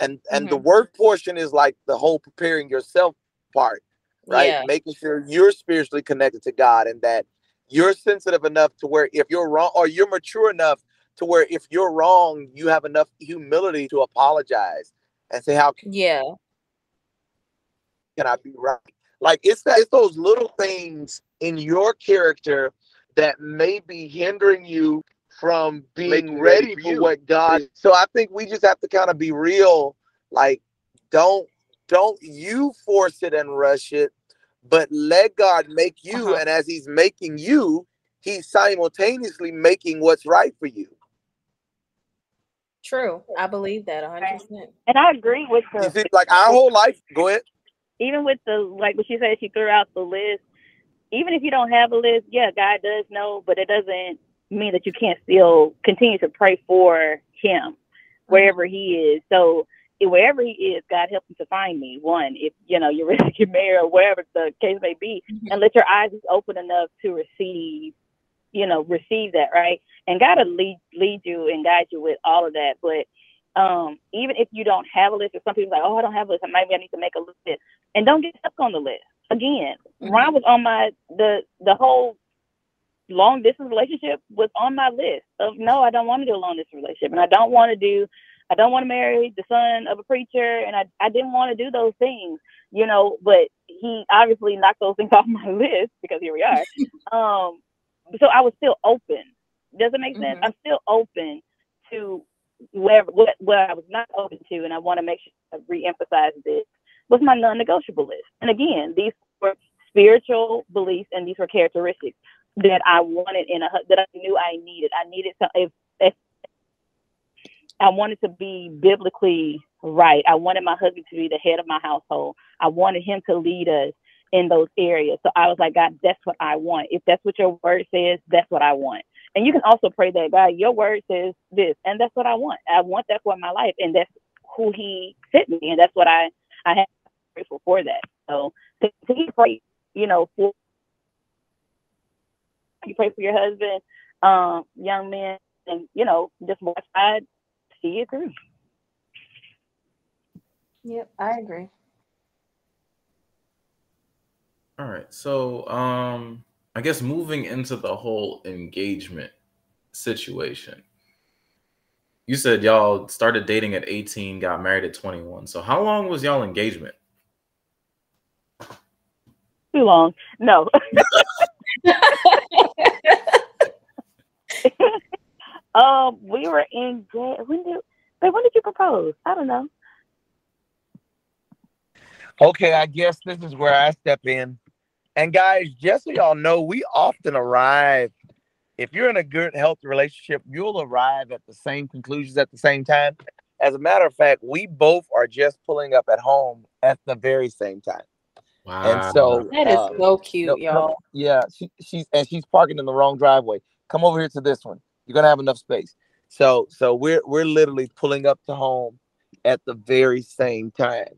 And and the work portion is like the whole preparing yourself part, right? Yeah. Making sure you're spiritually connected to God and that you're sensitive enough to where if you're wrong or you're mature enough to where if you're wrong, you have enough humility to apologize and say, How Yeah. can I be right? Like it's that it's those little things in your character that may be hindering you from being Making ready ready for for you. what God. So I think we just have to kind of be real. Like, don't don't you force it and rush it, but let God make you. Uh-huh. And as He's making you, He's simultaneously making what's right for you. True. I believe that 100%. And I agree with You her. see, like our whole life. Go ahead. Even with the like what she said, she threw out the list. Even if you don't have a list, yeah, God does know, but it doesn't mean that you can't still continue to pray for him wherever he is. So wherever he is, God help him to find me. One, if you know you're ready to get married or whatever the case may be, mm-hmm. and let your eyes be open enough to receive, you know, receive that right. And God will lead lead you and guide you with all of that. But um, even if you don't have a list, or some people like, oh, I don't have a list, maybe I need to make a list and don't get stuck on the list. Again, Mhm. Ron was on my the the whole long distance relationship was on my list of no, I don't want to do a long distance relationship, and I don't want to do, I don't want to marry the son of a preacher, and I I didn't want to do those things, you know. But he obviously knocked those things off my list because here we are. um, so I was still open. Does it make sense? Mhm. I'm still open to wherever what what I was not open to, and I want to make sure I reemphasize this was my non-negotiable list. And again, these were spiritual beliefs and these were characteristics that I wanted in a that I knew I needed. I needed to if, if I wanted to be biblically right. I wanted my husband to be the head of my household. I wanted him to lead us in those areas. So I was like, God, that's what I want. If that's what your word says, that's what I want. And you can also pray that God, your word says this, and that's what I want. I want that for my life, and that's who He sent me, and that's what I I have grateful for that. So continue to pray, you know, for you pray for your husband, um, young men, and you know, just watch God see it through. Yep, I agree. All right. So, um, I guess moving into the whole engagement situation. You said y'all started dating at 18, got married at 21. So, how long was y'all engagement? Too long. No. um, we were in when did wait, when did you propose? I don't know. Okay, I guess this is where I step in. And guys, just so y'all know, we often arrive. If you're in a good, healthy relationship, you'll arrive at the same conclusions at the same time. As a matter of fact, we both are just pulling up at home at the very same time. Wow. And so That is um, so cute, no, y'all. yeah, she, she's and she's parking in the wrong driveway. Come over here to this one. You're gonna have enough space. So so we're we're literally pulling up to home at the very same time.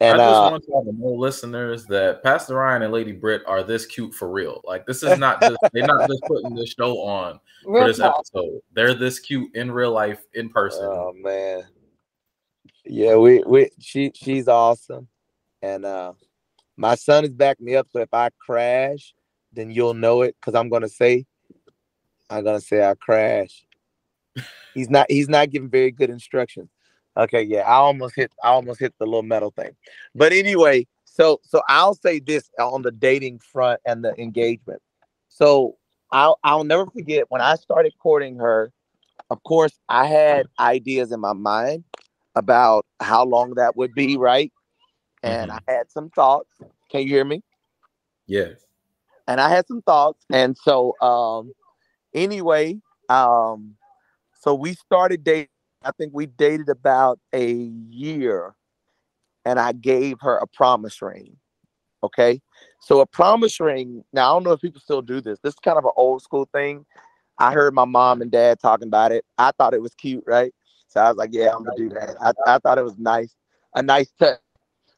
And I just uh, want to know, listeners, that Pastor Ryan and Lady Britt are this cute for real. Like this is not just they're not just putting this show on for this episode. They're this cute in real life, in person. Oh man. Yeah, we we she she's awesome. And uh my son is backing me up. So if I crash, then you'll know it because I'm gonna say, I'm gonna say I crash. He's not he's not giving very good instructions. Okay, yeah, I almost hit I almost hit the little metal thing. But anyway, so so I'll say this on the dating front and the engagement. So I'll I'll never forget when I started courting her, of course, I had ideas in my mind about how long that would be, right? And I had some thoughts. Can you hear me? yeah. And I had some thoughts. And so um anyway, um so we started dating. I think we dated about a year and I gave her a promise ring. Okay. So a promise ring. Now I don't know if people still do this. This is kind of an old school thing. I heard my mom and dad talking about it. I thought it was cute, right? So I was like, yeah, I'm gonna do that. I, I thought it was nice, a nice touch.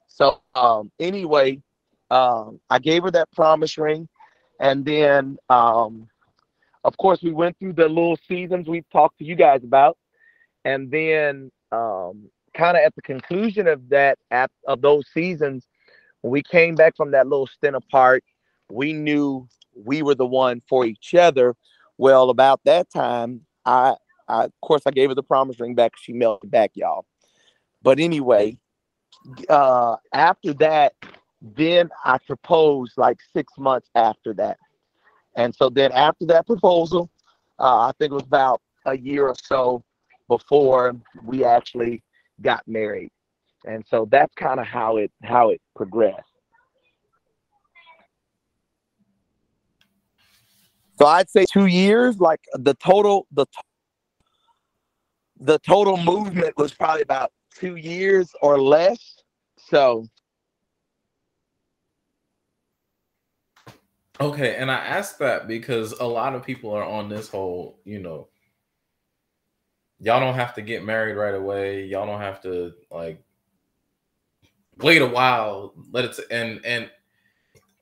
So um anyway, um I gave her that promise ring and then um of course we went through the little seasons we've talked to you guys about. And then um kind of at the conclusion of that at, of those seasons, we came back from that little stint apart, we knew we were the one for each other. Well, about that time, I, I of course I gave her the promise ring back. She melted back, y'all. But anyway, uh, after that, then I proposed like six months after that. And so then after that proposal, uh, I think it was about a year or so before we actually got married. And so that's kind of how it how it progressed. So I'd say two years, like the total the t- the total movement was probably about two years or less. So Okay, and I asked that because a lot of people are on this whole, you know, y'all don't have to get married right away. Y'all don't have to like wait a while, let it and and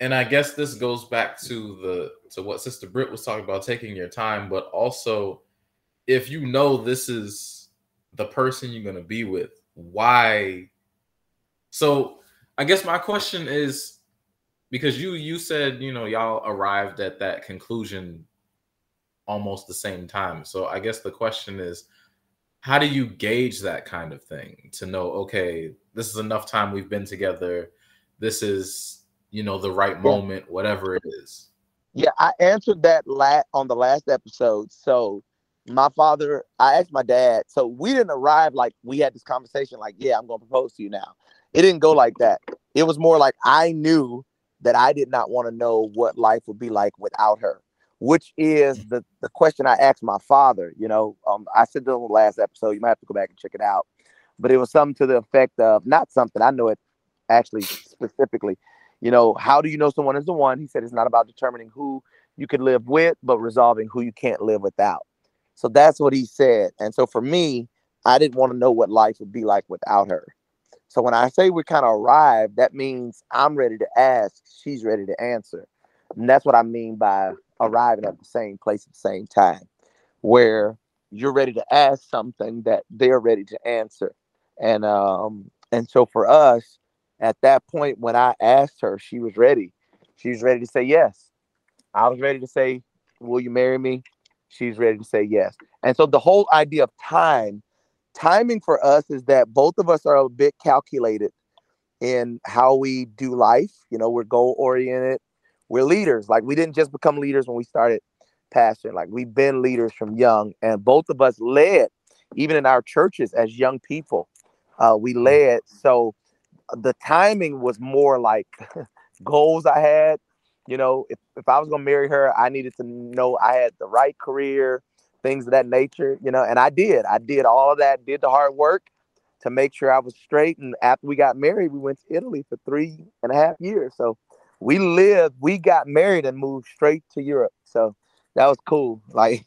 and I guess this goes back to the to what Sister Britt was talking about, taking your time, but also if you know this is the person you're gonna be with, why? So I guess my question is because you you said you know y'all arrived at that conclusion almost the same time. So I guess the question is how do you gauge that kind of thing to know okay this is enough time we've been together this is you know the right moment whatever it is Yeah, I answered that la- on the last episode. So my father, I asked my dad. So we didn't arrive like we had this conversation like, yeah, I'm going to propose to you now. It didn't go like that. It was more like I knew that I did not want to know what life would be like without her, which is the the question I asked my father. You know, um, I said it on the last episode. You might have to go back and check it out. But it was something to the effect of not something I know it actually specifically. You know, how do you know someone is the one? He said it's not about determining who you could live with, but resolving who you can't live without. So that's what he said. And so for me, I didn't want to know what life would be like without her. So when I say we kind of arrived, that means I'm ready to ask, she's ready to answer. And that's what I mean by arriving at the same place at the same time, where you're ready to ask something that they're ready to answer. And um, and so for us, at that point when I asked her, she was ready. She was ready to say yes. I was ready to say, Will you marry me? She's ready to say yes. And so the whole idea of time, timing for us is that both of us are a bit calculated in how we do life. You know, we're goal oriented. We're leaders. Like we didn't just become leaders when we started pastoring. Like we've been leaders from young, and both of us led, even in our churches as young people. Uh, we led. So the timing was more like goals I had. You know, if, if I was gonna marry her, I needed to know I had the right career, things of that nature, you know. And I did. I did all of that, did the hard work to make sure I was straight. And after we got married, we went to Italy for three and a half years. So we lived, we got married and moved straight to Europe. So that was cool. Like,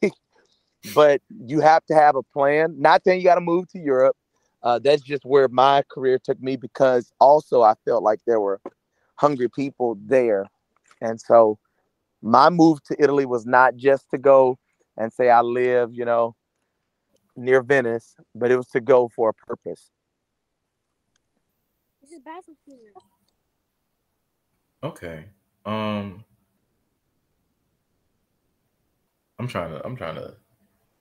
but you have to have a plan. Not saying you got to move to Europe. Uh, that's just where my career took me because also I felt like there were hungry people there. And so my move to Italy was not just to go and say I live, you know, near Venice, but it was to go for a purpose. This is Okay. Um I'm trying to I'm trying to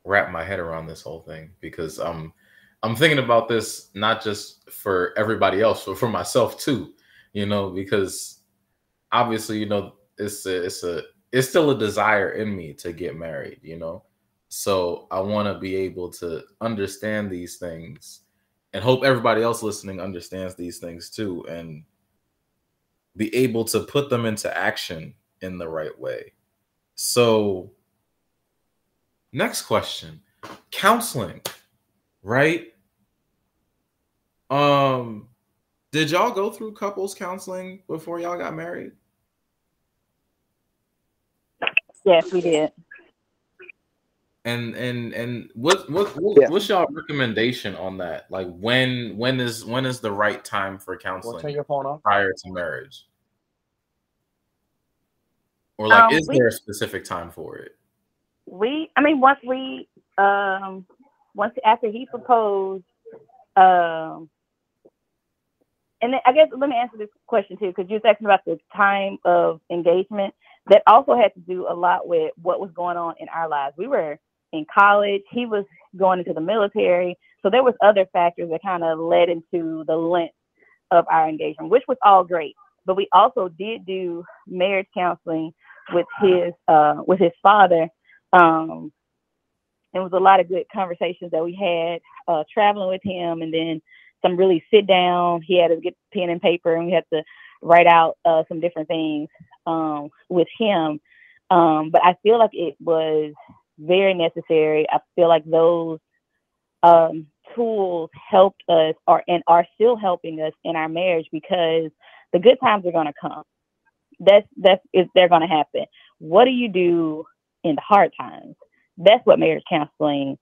wrap my head around this whole thing because I'm I'm thinking about this not just for everybody else, but for myself too. You know, because obviously, you know, it's a, it's a it's still a desire in me to get married. You know, so I want to be able to understand these things and hope everybody else listening understands these things too and be able to put them into action in the right way. So, next question counseling, right? Um, did y'all go through couples counseling before y'all got married? Yes, we did. And and and what what, what yeah. what's y'all recommendation on that? Like when when is when is the right time for counseling turn your phone off. prior to marriage? Or like um, is we, there a specific time for it? We I mean once we um once after he proposed um and then I guess let me answer this question too, because you're asking about the time of engagement. That also had to do a lot with what was going on in our lives. We were in college. He was going into the military. So there was other factors that kind of led into the length of our engagement, which was all great. But we also did do marriage counseling with his uh, with his father. Um, it was a lot of good conversations that we had uh, traveling with him, and then some really sit down. He had to get pen and paper, and we had to write out uh, some different things um, with him. Um, but I feel like it was very necessary. I feel like those um, tools helped us or and are still helping us in our marriage because the good times are going to come. That's that's is they're going to happen. What do you do in the hard times? That's what marriage counseling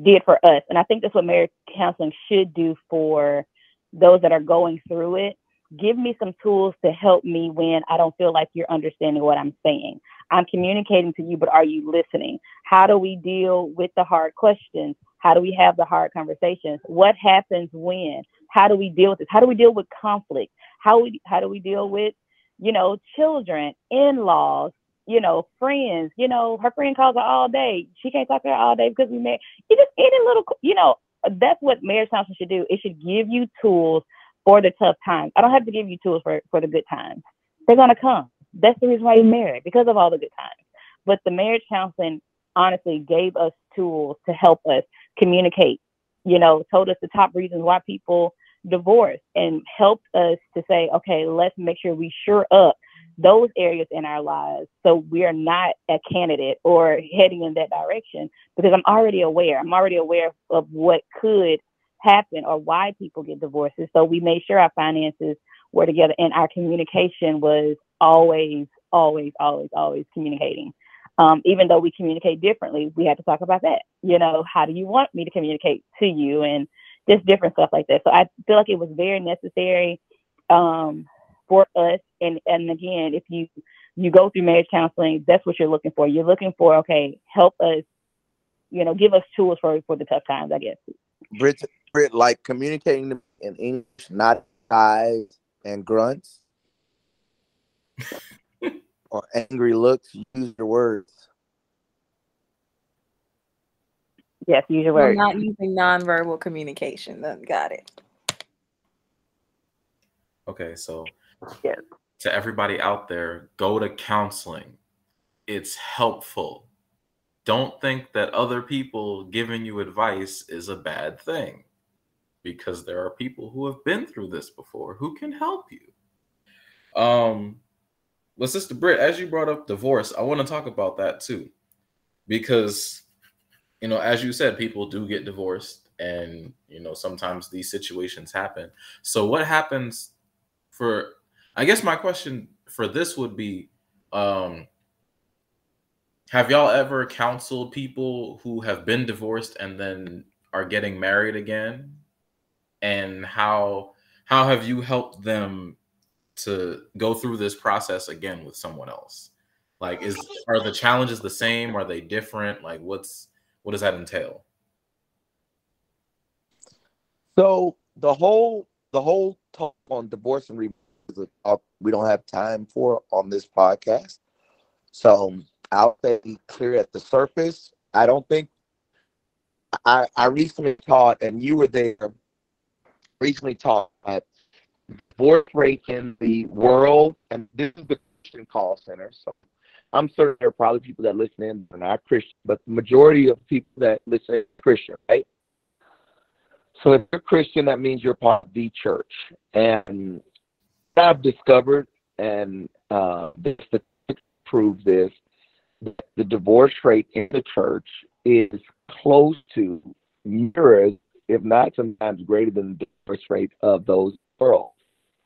did for us, and I think that's what marriage counseling should do for those that are going through it give me some tools to help me when I don't feel like you're understanding what I'm saying. I'm communicating to you, but are you listening? How do we deal with the hard questions? How do we have the hard conversations? What happens when? How do we deal with this? How do we deal with conflict? How we how do we deal with, you know, children, in-laws, you know, friends, you know, her friend calls her all day. She can't talk to her all day because we met. You just any little, you know, that's what marriage counseling should do. It should give you tools for the tough times. I don't have to give you tools for, for the good times. They're gonna come. That's the reason why you're married, because of all the good times. But the marriage counseling honestly gave us tools to help us communicate, you know, told us the top reasons why people divorce and helped us to say, okay, let's make sure we sure up those areas in our lives so we are not a candidate or heading in that direction because I'm already aware. I'm already aware of what could happen or why people get divorces. So we made sure our finances were together and our communication was always, always, always, always communicating. Um, even though we communicate differently, we had to talk about that. You know, how do you want me to communicate to you and just different stuff like that. So I feel like it was very necessary um, for us. And and again, if you you go through marriage counseling, that's what you're looking for. You're looking for okay, help us, you know, give us tools for for the tough times. I guess. Britt, like communicating in English, not eyes and grunts or angry looks. Use your words. Yes, use your words. not using nonverbal communication. Got it. Okay, so yes. to everybody out there, go to counseling. It's helpful. Don't think that other people giving you advice is a bad thing because there are people who have been through this before who can help you. Um, but Sister Britt, as you brought up divorce, I want to talk about that too, because you know, as you said, people do get divorced, and you know, sometimes these situations happen. So, what happens for? I guess my question for this would be, um, have y'all ever counseled people who have been divorced and then are getting married again? And how how have you helped them to go through this process again with someone else? Like is are the challenges the same? Are they different? Like what's what does that entail? So the whole the whole talk on divorce and uh, we don't have time for on this podcast. So I'll say clear at the surface. I don't think I I recently taught and you were there recently taught that divorce rate in the world and this is the Christian call center. So I'm certain there are probably people that listen in are not Christian, but the majority of people that listen are Christian, right? So if you're Christian, that means you're part of the church. And I've discovered, and uh, this proves this, the divorce rate in the church is close to mirrors, if not sometimes greater than the divorce rate of those world.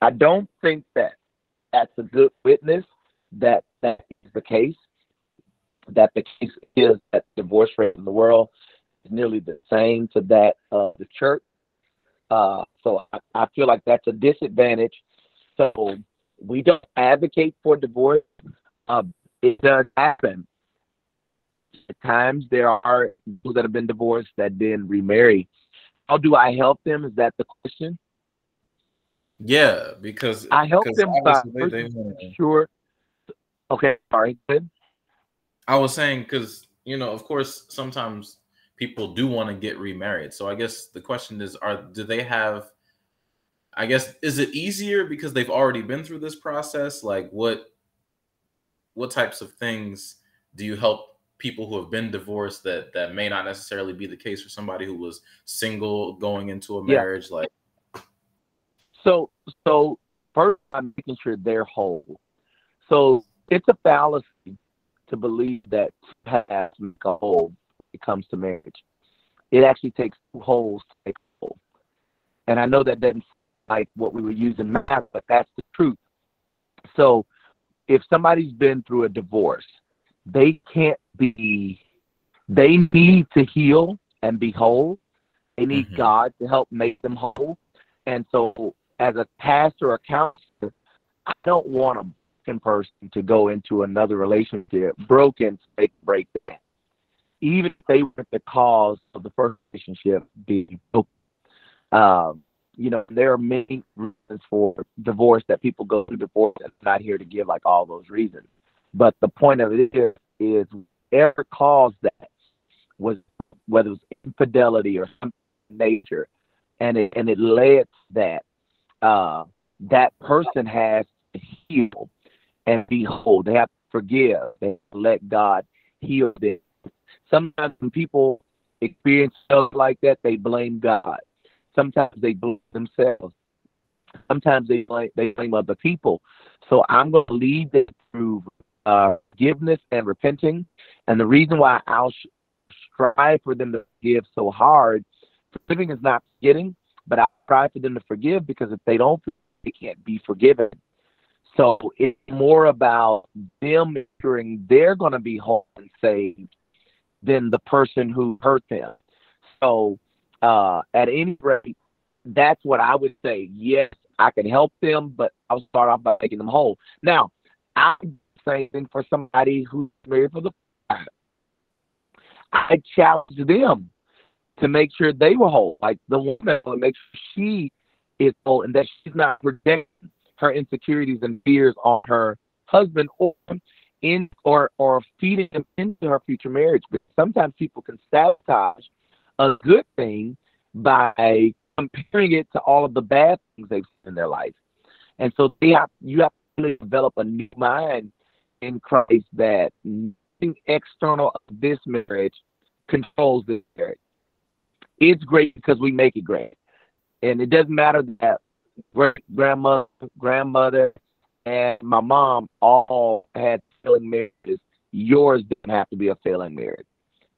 I don't think that that's a good witness that that is the case. That the case is that divorce rate in the world is nearly the same to that of the church. Uh, so I, I feel like that's a disadvantage. So we don't advocate for divorce. Uh, it does happen. At times there are people that have been divorced that then remarry. How do I help them? Is that the question? Yeah, because I help them by they, they sure Okay, sorry. Good. I was saying because you know, of course, sometimes people do want to get remarried. So I guess the question is, are do they have? I guess is it easier because they've already been through this process? Like what what types of things do you help people who have been divorced that that may not necessarily be the case for somebody who was single going into a marriage yeah. like so so first i'm making sure they're whole so it's a fallacy to believe that two halves make a whole when it comes to marriage. It actually takes two wholes to make a whole. And I know that doesn't like what we were using math, but that's the truth. So if somebody's been through a divorce, they can't be they need to heal and be whole. They need mm-hmm. God to help make them whole. And so as a pastor or counselor, I don't want them person to go into another relationship broken to break that. Even if they were the cause of the first relationship being broken. Um, you know, there are many reasons for divorce that people go through divorce. I'm not here to give like all those reasons. But the point of it is, is whatever caused that was whether it was infidelity or some nature, and it and it led to that. Uh, that person has to heal and be whole. They have to forgive and let God heal them. Sometimes when people experience stuff like that, they blame God. Sometimes they blame themselves. Sometimes they blame, they blame other people. So I'm going to lead them through uh, forgiveness and repenting. And the reason why I'll strive for them to forgive so hard, forgiving is not forgetting, but I strive for them to forgive because if they don't, they can't be forgiven. So it's more about them ensuring they're going to be whole and saved than the person who hurt them. So uh, at any rate, that's what I would say. Yes, I can help them, but I'll start off by making them whole. Now, I'm for somebody who's married for the I challenge them to make sure they were whole. Like the woman make sure she is whole and that she's not projecting her insecurities and fears on her husband or in or or feeding him into her future marriage. But sometimes people can sabotage a good thing by comparing it to all of the bad things they've seen in their life. And so they have you have to really develop a new mind in Christ that nothing external of this marriage controls this marriage. It's great because we make it great. And it doesn't matter that grandmother, grandmother, and my mom all had failing marriages. Yours didn't have to be a failing marriage.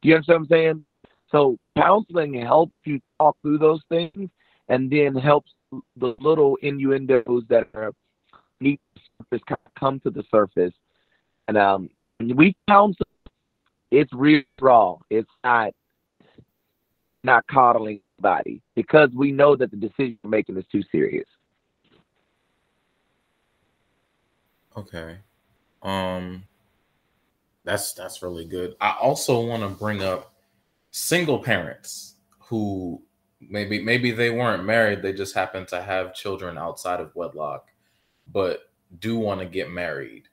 Do you understand what I'm saying? So counseling helps you talk through those things and then helps the little innuendos that are neat surface come to the surface. And um, we counsel, it's real raw. It's not not coddling anybody because we know that the decision we're making is too serious. Okay. Um that's that's really good. I also want to bring up single parents who maybe maybe they weren't married, they just happened to have children outside of wedlock, but do want to get married.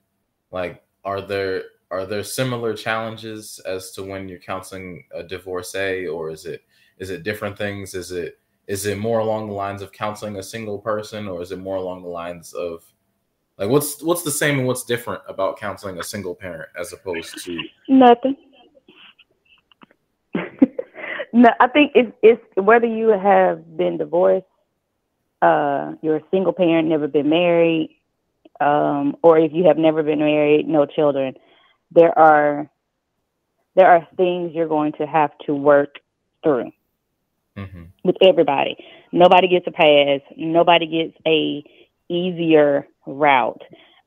Like are there are there similar challenges as to when you're counseling a divorcee or is it is it different things? Is it is it more along the lines of counseling a single person or is it more along the lines of like what's what's the same and what's different about counseling a single parent as opposed to nothing? no, I think it's it's whether you have been divorced, uh, you're a single parent, never been married, um, or if you have never been married, no children. There are there are things you're going to have to work through mm-hmm. with everybody. Nobody gets a pass. Nobody gets a easier route.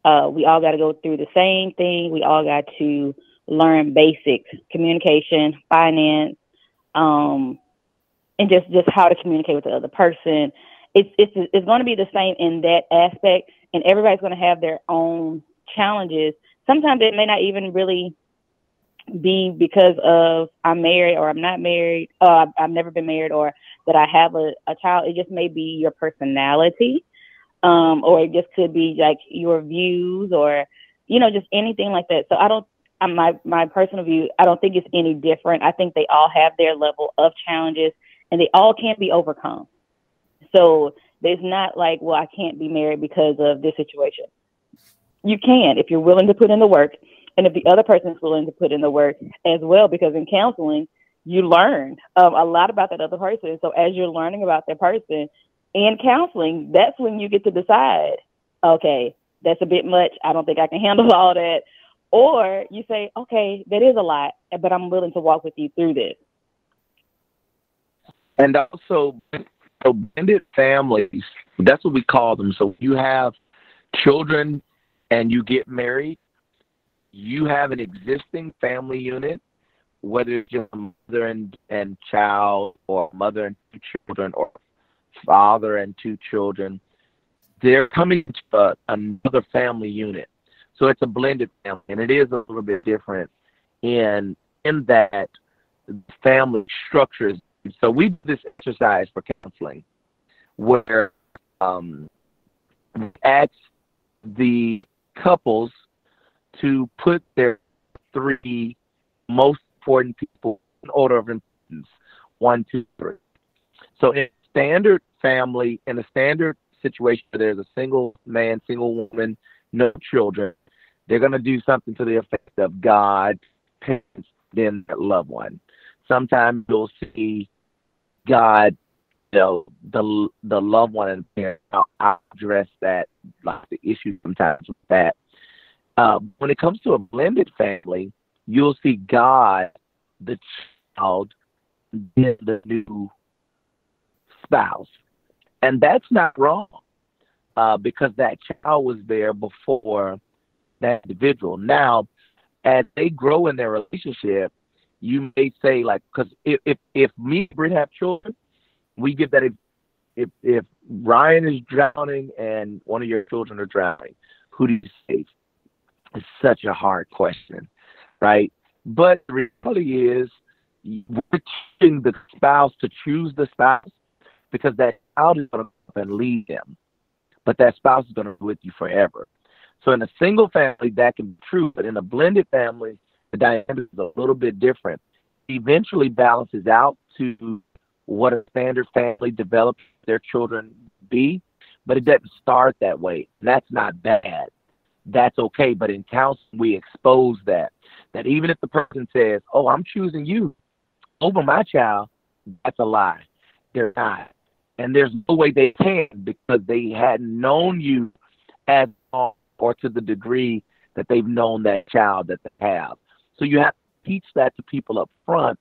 Uh, we all got to go through the same thing. We all got to learn basics, communication, finance, um, and just just how to communicate with the other person. It's it's it's going to be the same in that aspect, and everybody's going to have their own challenges. Sometimes it may not even really be because of I'm married or I'm not married, uh, I've, never been married, or that I have a, a child. It just may be your personality um, or it just could be like your views or you know just anything like that. So I don't. Um, my my personal view, I don't think it's any different. I think they all have their level of challenges, and they all can be overcome. So there's not like, well, I can't be married because of this situation. You can if you're willing to put in the work, and if the other person is willing to put in the work as well. Because in counseling, you learn um, a lot about that other person. So as you're learning about that person, in counseling, that's when you get to decide, okay, that's a bit much. I don't think I can handle all that. Or you say, okay, that is a lot, but I'm willing to walk with you through this. And also, so blended families, that's what we call them. So you have children and you get married, you have an existing family unit, whether it's your mother and, and child or mother and two children or father and two children. They're coming to a, another family unit. So it's a blended family, and it is a little bit different in in that family structures. So we do this exercise for counseling where um, we ask the couples to put their three most important people in order of importance one, two, three. So in standard family in a standard situation where there's a single man, single woman, no children, they're going to do something to the effect of God, parents, then their loved one. Sometimes you'll see God, you know, the the loved one and parent. I'll, I'll address that, like the issue sometimes with that. Uh, when it comes to a blended family, you'll see God, the child, then the new spouse. And that's not wrong uh, because that child was there before that individual. Now, as they grow in their relationship, you may say like, because if, if if me and Britt have children, we give that if, if if Ryan is drowning and one of your children are drowning, who do you save? It's such a hard question, right? But the reality is, we're teaching the spouse to choose the spouse because that child is going to and lead them, but that spouse is going to be with you forever. So in a single family, that can be true, but in a blended family, the dynamic is a little bit different. Eventually balances out to what a standard family develops their children be, but it doesn't start that way. That's not bad. That's okay. But in counseling, we expose that. That even if the person says, Oh, I'm choosing you over my child, that's a lie. They're not and there's no way they can because they hadn't known you as long or to the degree that they've known that child that they have. So you have to teach that to people up front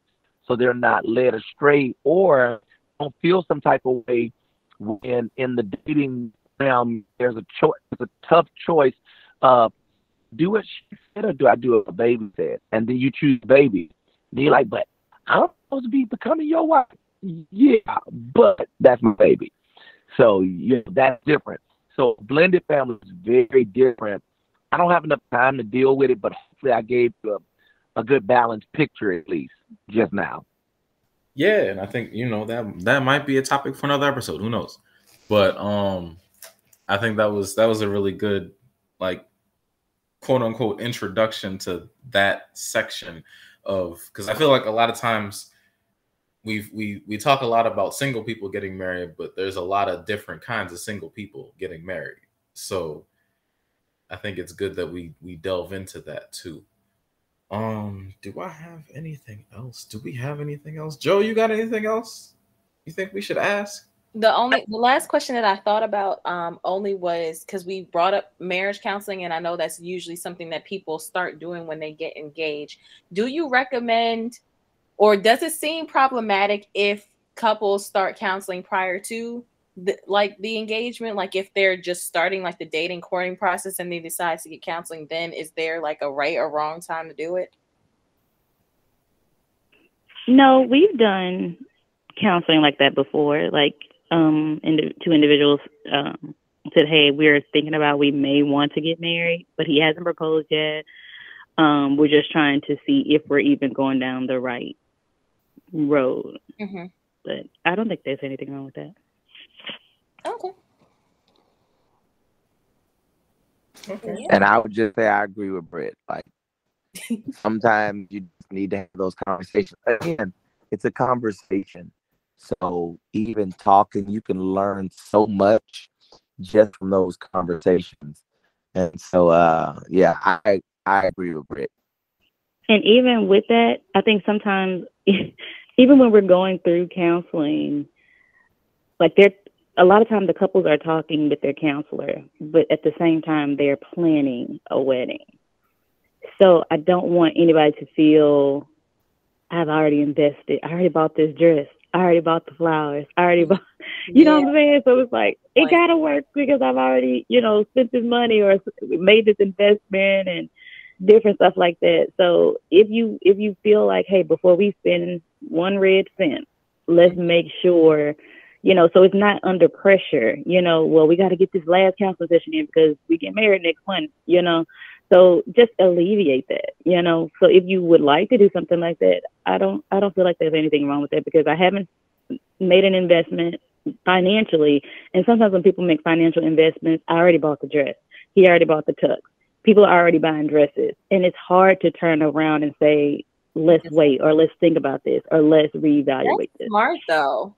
so they're not led astray or don't feel some type of way when in the dating realm there's a choice, it's a tough choice of do what she said or do I do what baby said? And then you choose baby. And you're like, but I'm supposed to be becoming your wife. Yeah, but that's my baby. So you know, that's different. So blended family is very different. I don't have enough time to deal with it, but hopefully I gave you a, a good balanced picture at least just now. Yeah, and I think you know that that might be a topic for another episode. Who knows? But um, I think that was that was a really good like quote unquote introduction to that section of because I feel like a lot of times we we we talk a lot about single people getting married, but there's a lot of different kinds of single people getting married. So I think it's good that we we delve into that too. Um, do I have anything else? Do we have anything else? Joe, you got anything else you think we should ask? The only the last question that I thought about um only was because we brought up marriage counseling, and I know that's usually something that people start doing when they get engaged. Do you recommend or does it seem problematic if couples start counseling prior to the, like the engagement like if they're just starting like the dating courting process and they decide to get counseling then is there like a right or wrong time to do it? No we've done counseling like that before. Like um ind- two individuals um said hey we're thinking about we may want to get married but he hasn't proposed yet. Um we're just trying to see if we're even going down the right road. Mm-hmm. but i don't think there's anything wrong with that okay Okay. And I would just say I agree with Britt. Like sometimes you need to have those conversations. Again, it's a conversation. So even talking, you can learn so much just from those conversations. And so uh yeah, I I agree with Britt. And even with that, I think sometimes, even when we're going through counseling, like they're a lot of times the couples are talking with their counselor, but at the same time they're planning a wedding. So I don't want anybody to feel I've already invested. I already bought this dress. I already bought the flowers. I already bought, you know what I'm saying? So it's like, it Right. gotta work because I've already, you know, spent this money or made this investment and different stuff like that. So if you, if you feel like, hey, before we spend one red cent, let's make sure, you know, so it's not under pressure, you know, well, we got to get this last counseling session in because we get married next month, you know. So just alleviate that, you know. So if you would like to do something like that, I don't I don't feel like there's anything wrong with that because I haven't made an investment financially. And sometimes when people make financial investments, I already bought the dress. He already bought the tux. People are already buying dresses. And it's hard to turn around and say, let's wait or let's think about this or let's reevaluate this. smart though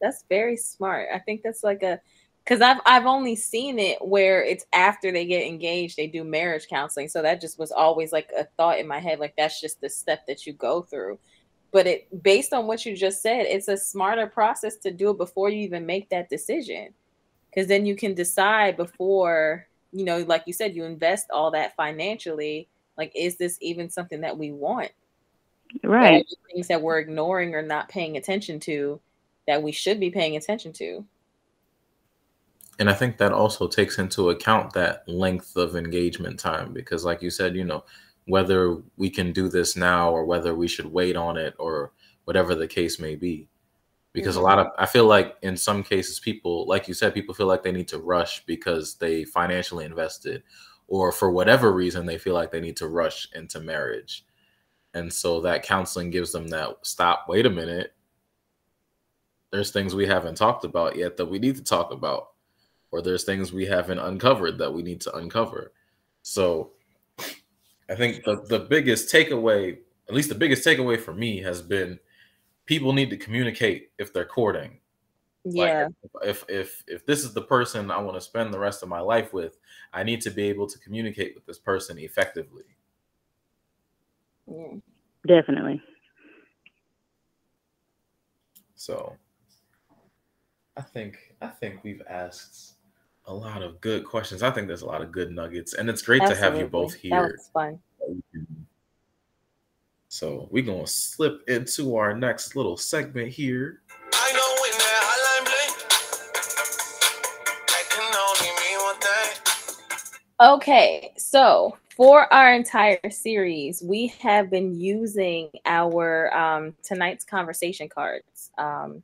that's very smart. I think that's like a because i've i've only seen it where it's after they get engaged they do marriage counseling. So that just was always like a thought in my head like that's just the step that you go through. But it based on what you just said it's a smarter process to do it before you even make that decision. Because then you can decide before you know like you said you invest all that financially like is this even something that we want? Right. things that we're ignoring or not paying attention to that we should be paying attention to. And I think that also takes into account that length of engagement time because, like you said, you know, whether we can do this now or whether we should wait on it or whatever the case may be. Because a mm-hmm. lot of, I feel like in some cases, people, like you said, people feel like they need to rush because they financially invested or for whatever reason, they feel like they need to rush into marriage. And so that counseling gives them that stop, wait a minute. There's things we haven't talked about yet that we need to talk about or there's things we haven't uncovered that we need to uncover. So I think the, the biggest takeaway, at least the biggest takeaway for me, has been people need to communicate if they're courting. Like, Yeah. if if if this is the person I want to spend the rest of my life with, I need to be able to communicate with this person effectively. yeah. Definitely. So I think I think we've asked a lot of good questions. I think there's a lot of good nuggets, and it's great to have you both Absolutely. That here. was fun. that we can So we're gonna slip into our next little segment here. I know when that hotline bling, that can only mean one thing. Okay, so for our entire series, we have been using our um, tonight's conversation cards. Um,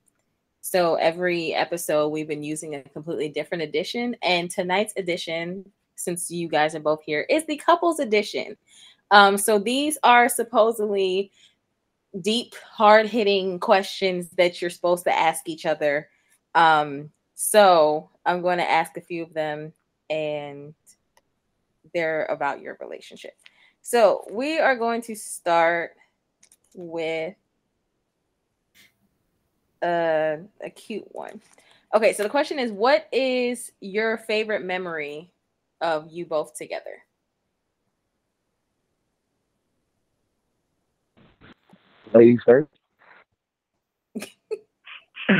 so every episode, we've been using a completely different edition, and tonight's edition, since you guys are both here, is the couples edition. Um, so these are supposedly deep, hard hitting questions that you're supposed to ask each other. Um, so I'm going to ask a few of them, and they're about your relationship. So we are going to start with a, a cute one. Okay, so the question is what is your favorite memory of you both together? Ladies first.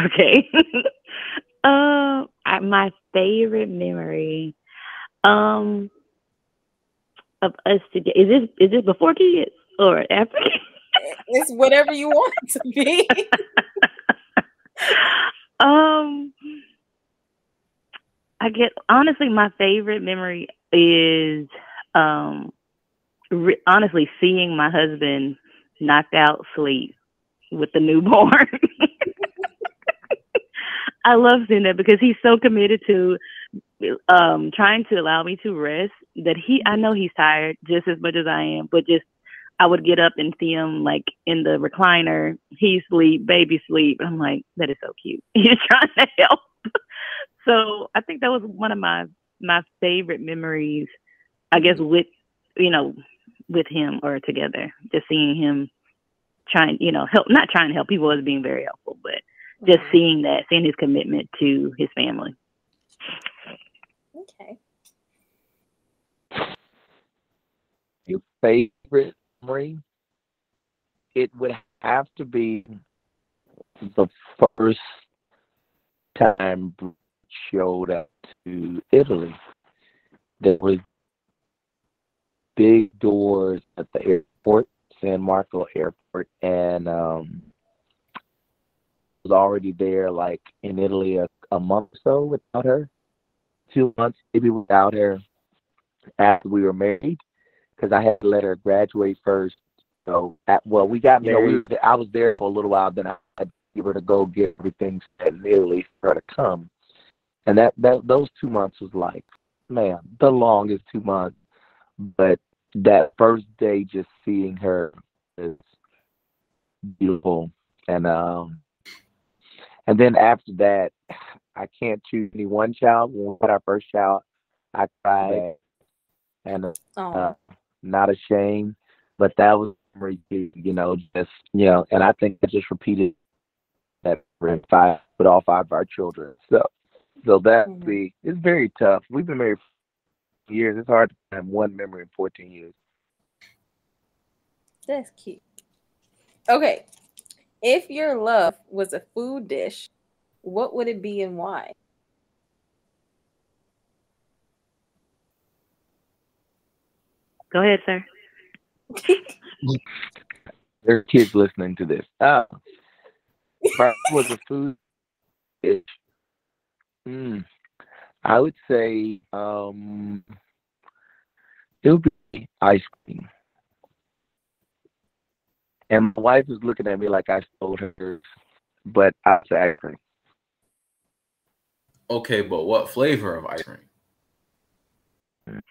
Okay. uh, I- my favorite memory, um, of us together. Is this is this before kids or after? It's whatever you want it to be. um, I get honestly, my favorite memory is um, re- honestly seeing my husband knocked out sleep with the newborn. I love seeing that because he's so committed to um trying to allow me to rest that he I know he's tired just as much as I am, but just I would get up and see him like in the recliner, he sleep, baby sleep. I'm like, that is so cute. He's trying to help. so I think that was one of my my favorite memories, I guess with you know, with him or together. Just seeing him trying, you know, help not trying to help, he was being very helpful, but just seeing that, seeing his commitment to his family. okay. Your favorite memory? It would have to be the first time showed up to Italy. There was big doors at the airport, San Marco Airport, and um, was already there, like in Italy, a, a month or so without her, two months maybe without her after we were married, because I had to let her graduate first. So, at, well, we got You know, married. I was there for a little while, then I had to give her to go get everything set in Italy for her to come. And that, that those two months was like, man, the longest two months. But that first day, just seeing her is beautiful. And um, and then after that, I can't choose any one child. When we had our first child, I cried, and uh, not ashamed. But that was you know, just you know, and I think I just repeated that for five with all five of our children. So, so that Mhm. be it's very tough. We've been married for years. It's hard to have one memory in 14 years. that's cute. Okay. If your love was a food dish, what would it be and why? Go ahead, sir. There are kids listening to this. Uh, if I was a food dish. Hmm. I would say um, it would be ice cream. And my wife is looking at me like I stole hers, but I say ice cream. Okay, but what flavor of ice cream?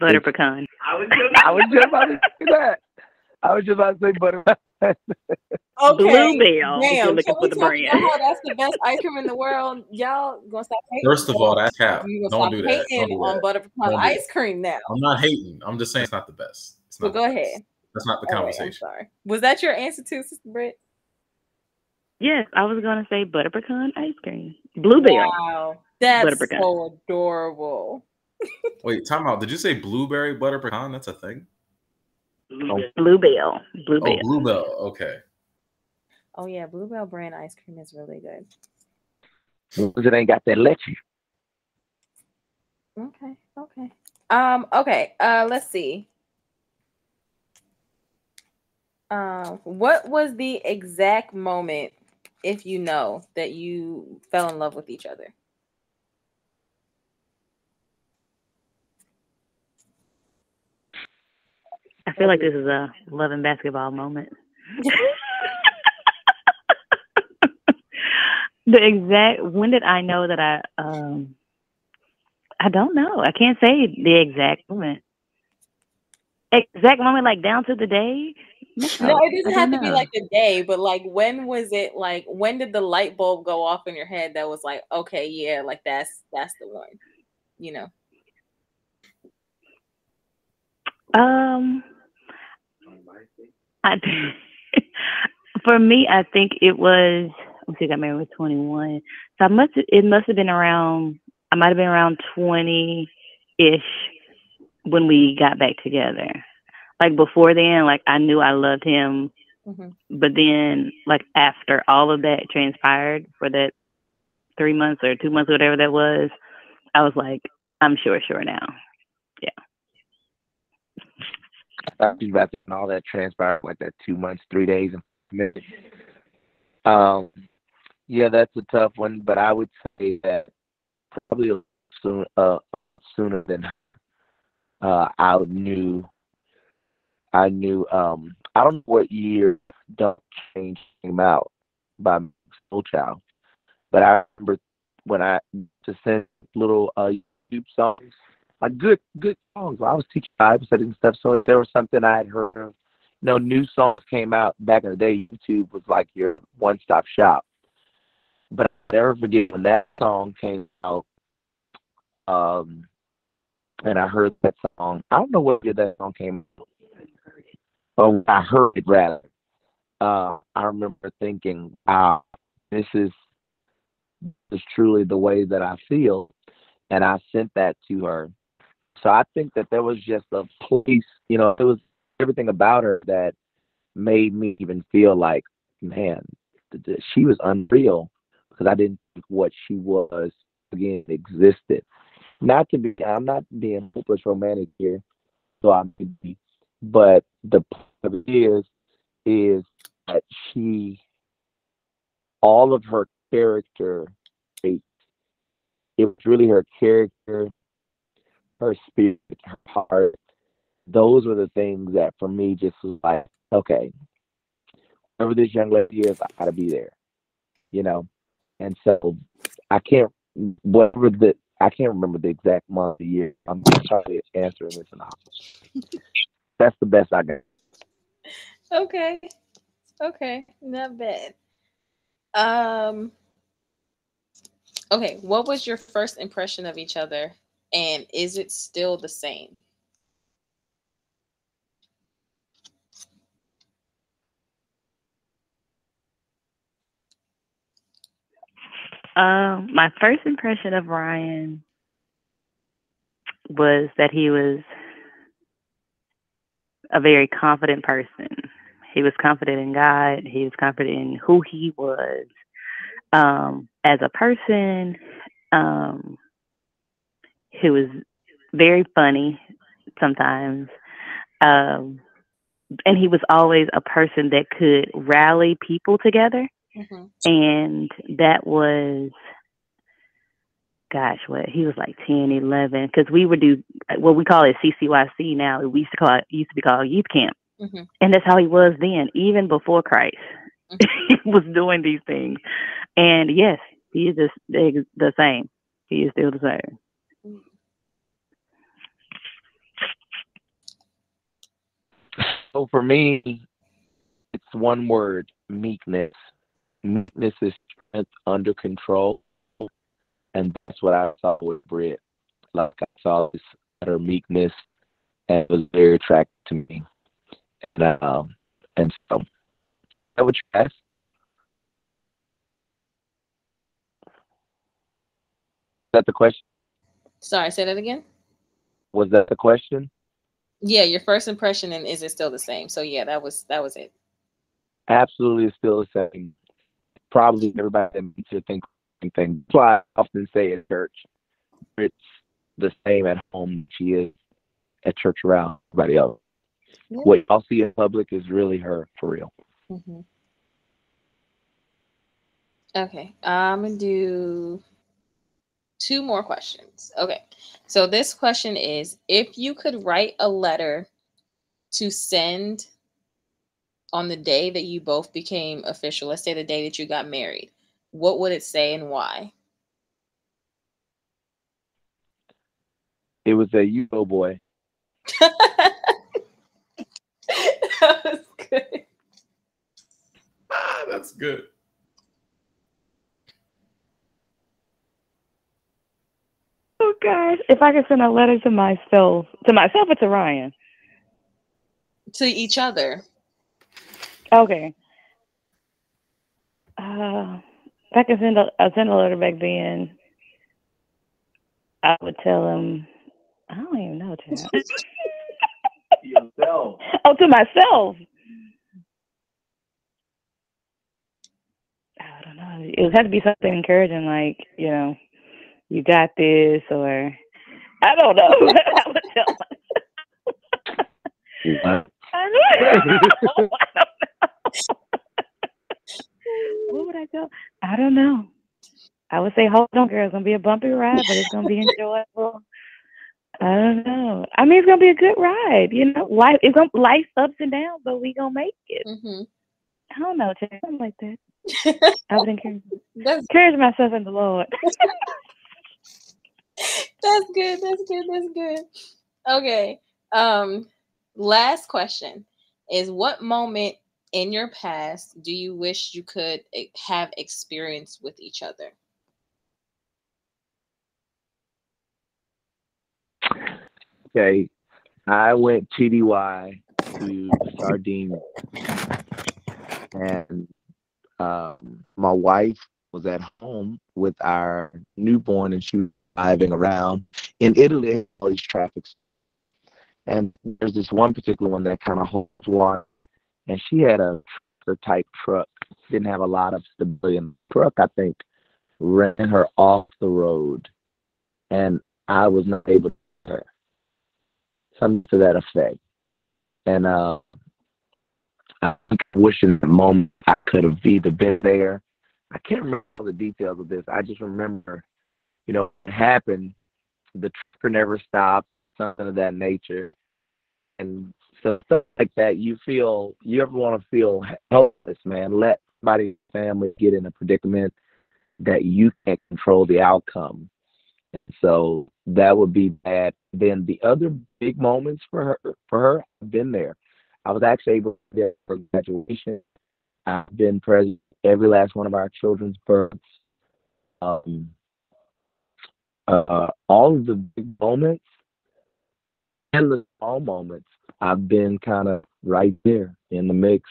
Butter pecan. I was just, I was just about to say that. I was just about to say butter. okay. Bluebell. if you're Damn, looking can for we the talk brand. about how that's the best ice cream in the world? Y'all gonna stop hating? First of all, that's cap. you Don't gonna do that. hating Don't do on that. butter pecan Don't ice cream now. I'm not hating. I'm just saying it's not the best. It's So not go the best. ahead. That's not the All right, I'm conversation. sorry. Was that your answer too, Sister Britt? Yes, I was gonna say butter pecan ice cream. Bluebell. Wow, that's Butter pecan. so adorable. Wait, time out. Did you say blueberry butter pecan? That's a thing. Bluebell. Oh, Bluebell. bluebell. Okay. Oh yeah, Bluebell brand ice cream is really good. Because it ain't got that leche. Okay, okay. Um, okay. Uh let's see. Um, what was the exact moment, if you know, that you fell in love with each other? I feel like this is a love and basketball moment. the exact when did I know that I um I don't know. I can't say the exact moment. Exact moment like down to the day? No, it doesn't have to be like a day, but like when was it like when did the light bulb go off in your head that was like, okay, yeah, like that's that's the one, you know? Um I for me, I think it was. Let's see, I got married with 21, so I must. It must have been around. I might have been around 20 ish when we got back together. Like before then, like I knew I loved him, mm-hmm. but then like after all of that transpired for that three months or two months, whatever that was, I was like, I'm sure, sure now. Yeah after about and all that transpired like that two months, three days. Um, yeah, that's a tough one, but I would say that probably soon, uh, sooner than uh, I knew. I knew. Um, I don't know what year "Don't Change" came out by Soulchild, but I remember when I just sent little uh, YouTube songs like good good songs. I was teaching Bible studies and stuff, so if there was something I had heard of, you know, new songs came out back in the day. YouTube was like your one stop shop. But I never forget when that song came out. Um, and I heard that song. I don't know what year that song came out. Oh, I heard it rather. Uh, I remember thinking, "Wow, this is this is truly the way that I feel," and I sent that to her so I think that there was just a place, you know, it was everything about her that made me even feel like, man, she was unreal because I didn't think what she was again existed. Not to be, I'm not being hopeless romantic here, so I'm, but the point is, is that she, all of her character, it was really her character her spirit, her heart. Those were the things that for me just was like, okay, whoever this young lady is, I gotta be there. You know? And so I can't whatever the I can't remember the exact month of the year. I'm trying answering this in That's the best I got. Okay. Okay. Not bad. Um okay, what was your first impression of each other and is it still the same? Um, my first impression of Ryan was that he was a very confident person. He was confident in God. He was confident in who he was um, as a person. Um, who was very funny sometimes. Um, and he was always a person that could rally people together. Mm-hmm. And that was, gosh, what he was like 10, 11, because we would do what we call it CCYC now. We used to call it, used to be called youth camp. Mm-hmm. And that's how he was then, even before Christ. Mm-hmm. he was doing these things. And yes, he is just the, the same. He is still the same. So for me, it's one word: meekness. Meekness is strength under control, and that's what I saw with Britt. Like I saw this utter meekness, and it was very attractive to me. And um, and so that what you asked. Is that the question? Sorry, say that again. Was that the question? Yeah, your first impression and is it still the same? So yeah, that was that was it. Absolutely still the same. Probably everybody needs to think thing. That's why I often say at church, it's the same at home she is at church around everybody else. Yeah. what y'all see in public is really her for real. hmm Okay, I'm gonna do two more questions. Okay, so this question is if you could write a letter to send on the day that you both became official, let's say the day that you got married, what would it say and why? It was a you go boy. that was good. Ah, that's good. Gosh, if I could send a letter to myself, to myself or to Ryan. To each other. Okay. Uh, if I could send a, I send a letter back then, I would tell him. I don't even know. To Yourself. oh, to myself. I don't know. It would have to be something encouraging, like you know, you got this, or I don't know. I would tell myself. I don't know. I don't know. what would I tell? I don't know. I would say, hold on, girl. It's gonna be a bumpy ride, but it's gonna be enjoyable. I don't know. I mean, it's gonna be a good ride. You know, life it's gonna life's ups and downs, but we gonna make it. Mm-hmm. I don't know, something like that. I would encourage encourage myself in the Lord. that's good. That's good. That's good. Okay. Um, last question is what moment in your past do you wish you could have experienced with each other? Okay, I went TDY to Sardinia, and um, my wife was at home with our newborn, and she driving around in Italy. All these traffics, and there's this one particular one that kind of holds water, and she had a type truck, didn't have a lot of stability. the truck, I think, ran her off the road, and I was not able to her something to that effect. And uh, I wish in the moment I could have either been there. I can't remember all the details of this. I just remember, you know, it happened. The trucker never stopped, something of that nature. And so stuff like that, you feel, you ever want to feel helpless, man. Let somebody's family get in a predicament that you can't control the outcome. So that would be bad. Then the other big moments for her, for her, I've been there. I was actually able to be there for graduation. I've been present every last one of our children's births. Um, uh, all of the big moments and the small moments, I've been kind of right there in the mix,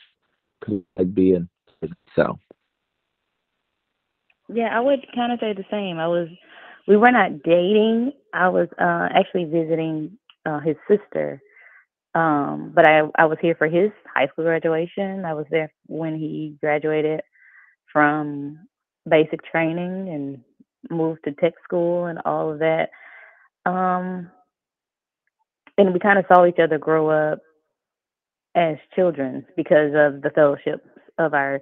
like being so. Yeah, I would kind of say the same. I was, we were not dating. I was uh, actually visiting uh, his sister, um, but I I was here for his high school graduation. I was there when he graduated from basic training and moved to tech school and all of that. Um, and we kind of saw each other grow up as children because of the fellowships of our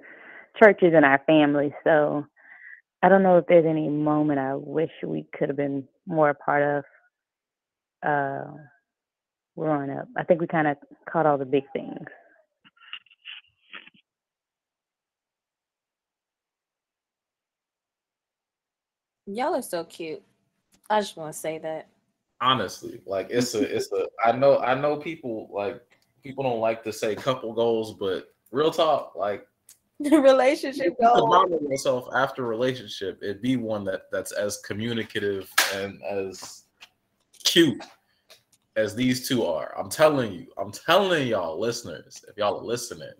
churches and our families. So I don't know if there's any moment I wish we could have been more a part of uh, growing up. I think we kind of caught all the big things. Y'all are so cute. I just want to say that. Honestly, like it's a it's a I know I know people like people don't like to say couple goals, but real talk, like The relationship goal. surrounding yourself after relationship, it be one that that's as communicative and as cute as these two are. I'm telling you, I'm telling y'all, listeners, if y'all are listening,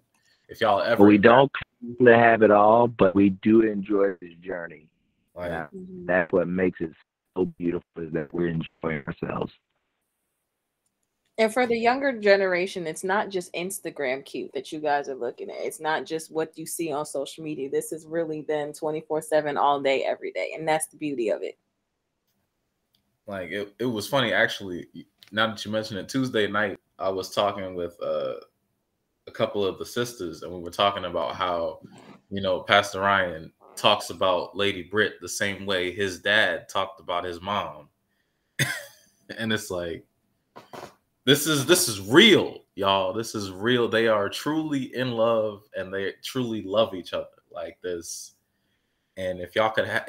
if y'all ever we don't claim to have it all, but we do enjoy this journey. Like Yeah. Mhm. That's what makes it so beautiful is that we're enjoying ourselves. And for the younger generation, it's not just Instagram cute that you guys are looking at. It's not just what you see on social media. This is really them 24 7 all day, every day. And that's the beauty of it. like it, it was funny actually now that you mention it, Tuesday night I was talking with uh, a couple of the sisters, and we were talking about how you know Pastor Ryan talks about Lady Britt the same way his dad talked about his mom, and it's like this is this is real, y'all. This is real. They are truly in love, and they truly love each other like this. And if y'all could ha-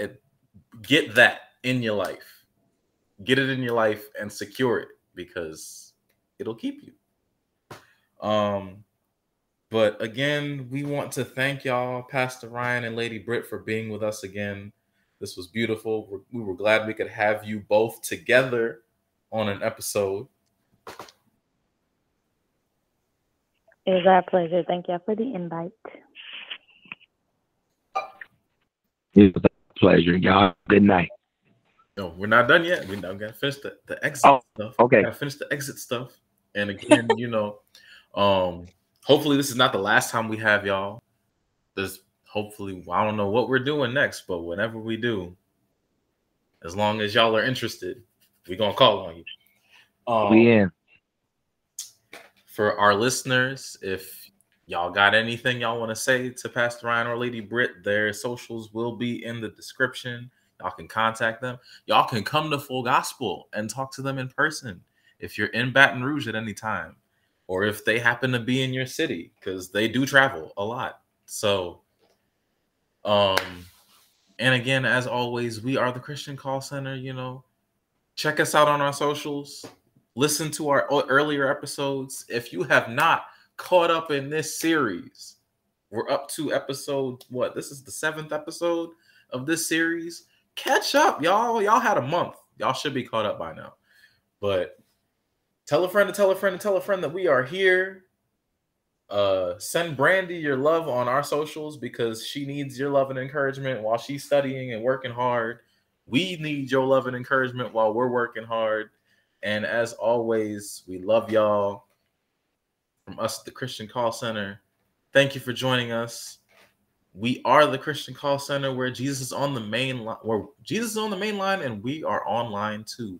get that in your life, get it in your life, and secure it because it'll keep you. Um, but again, we want to thank y'all, Pastor Ryan and Lady Britt, for being with us again. This was beautiful. We're, we were glad we could have you both together on an episode. It was our pleasure. Thank y'all for the invite. It was a pleasure. Y'all, good night. No, we're not done yet. We now gotta finish the, the exit Oh, stuff. okay. We gotta finish the exit stuff. And again, you know, um, hopefully this is not the last time we have y'all. This hopefully I don't know what we're doing next, but whenever we do, as long as y'all are interested, we're gonna call on you. Um, we in. for our listeners, if y'all got anything y'all want to say to Pastor Ryan or Lady Britt, their socials will be in the description. Y'all can contact them. Y'all can come to Full Gospel and talk to them in person if you're in Baton Rouge at any time, or if they happen to be in your city, because they do travel a lot. So, um, and again, as always, we are the Christian Call Center. You know, check us out on our socials listen to our earlier episodes. If you have not caught up in this series, we're up to episode what? This is the seventh episode of this series. Catch up, y'all. Y'all had a month. Y'all should be caught up by now. But tell a friend to tell a friend to tell a friend that we are here. Uh, send Brandy your love on our socials because she needs your love and encouragement while she's studying and working hard. We need your love and encouragement while we're working hard. And as always, we love y'all. From us, at the Christian Call Center. Thank you for joining us. We are the Christian Call Center where Jesus is on the main line, where Jesus is on the main line, and we are online too.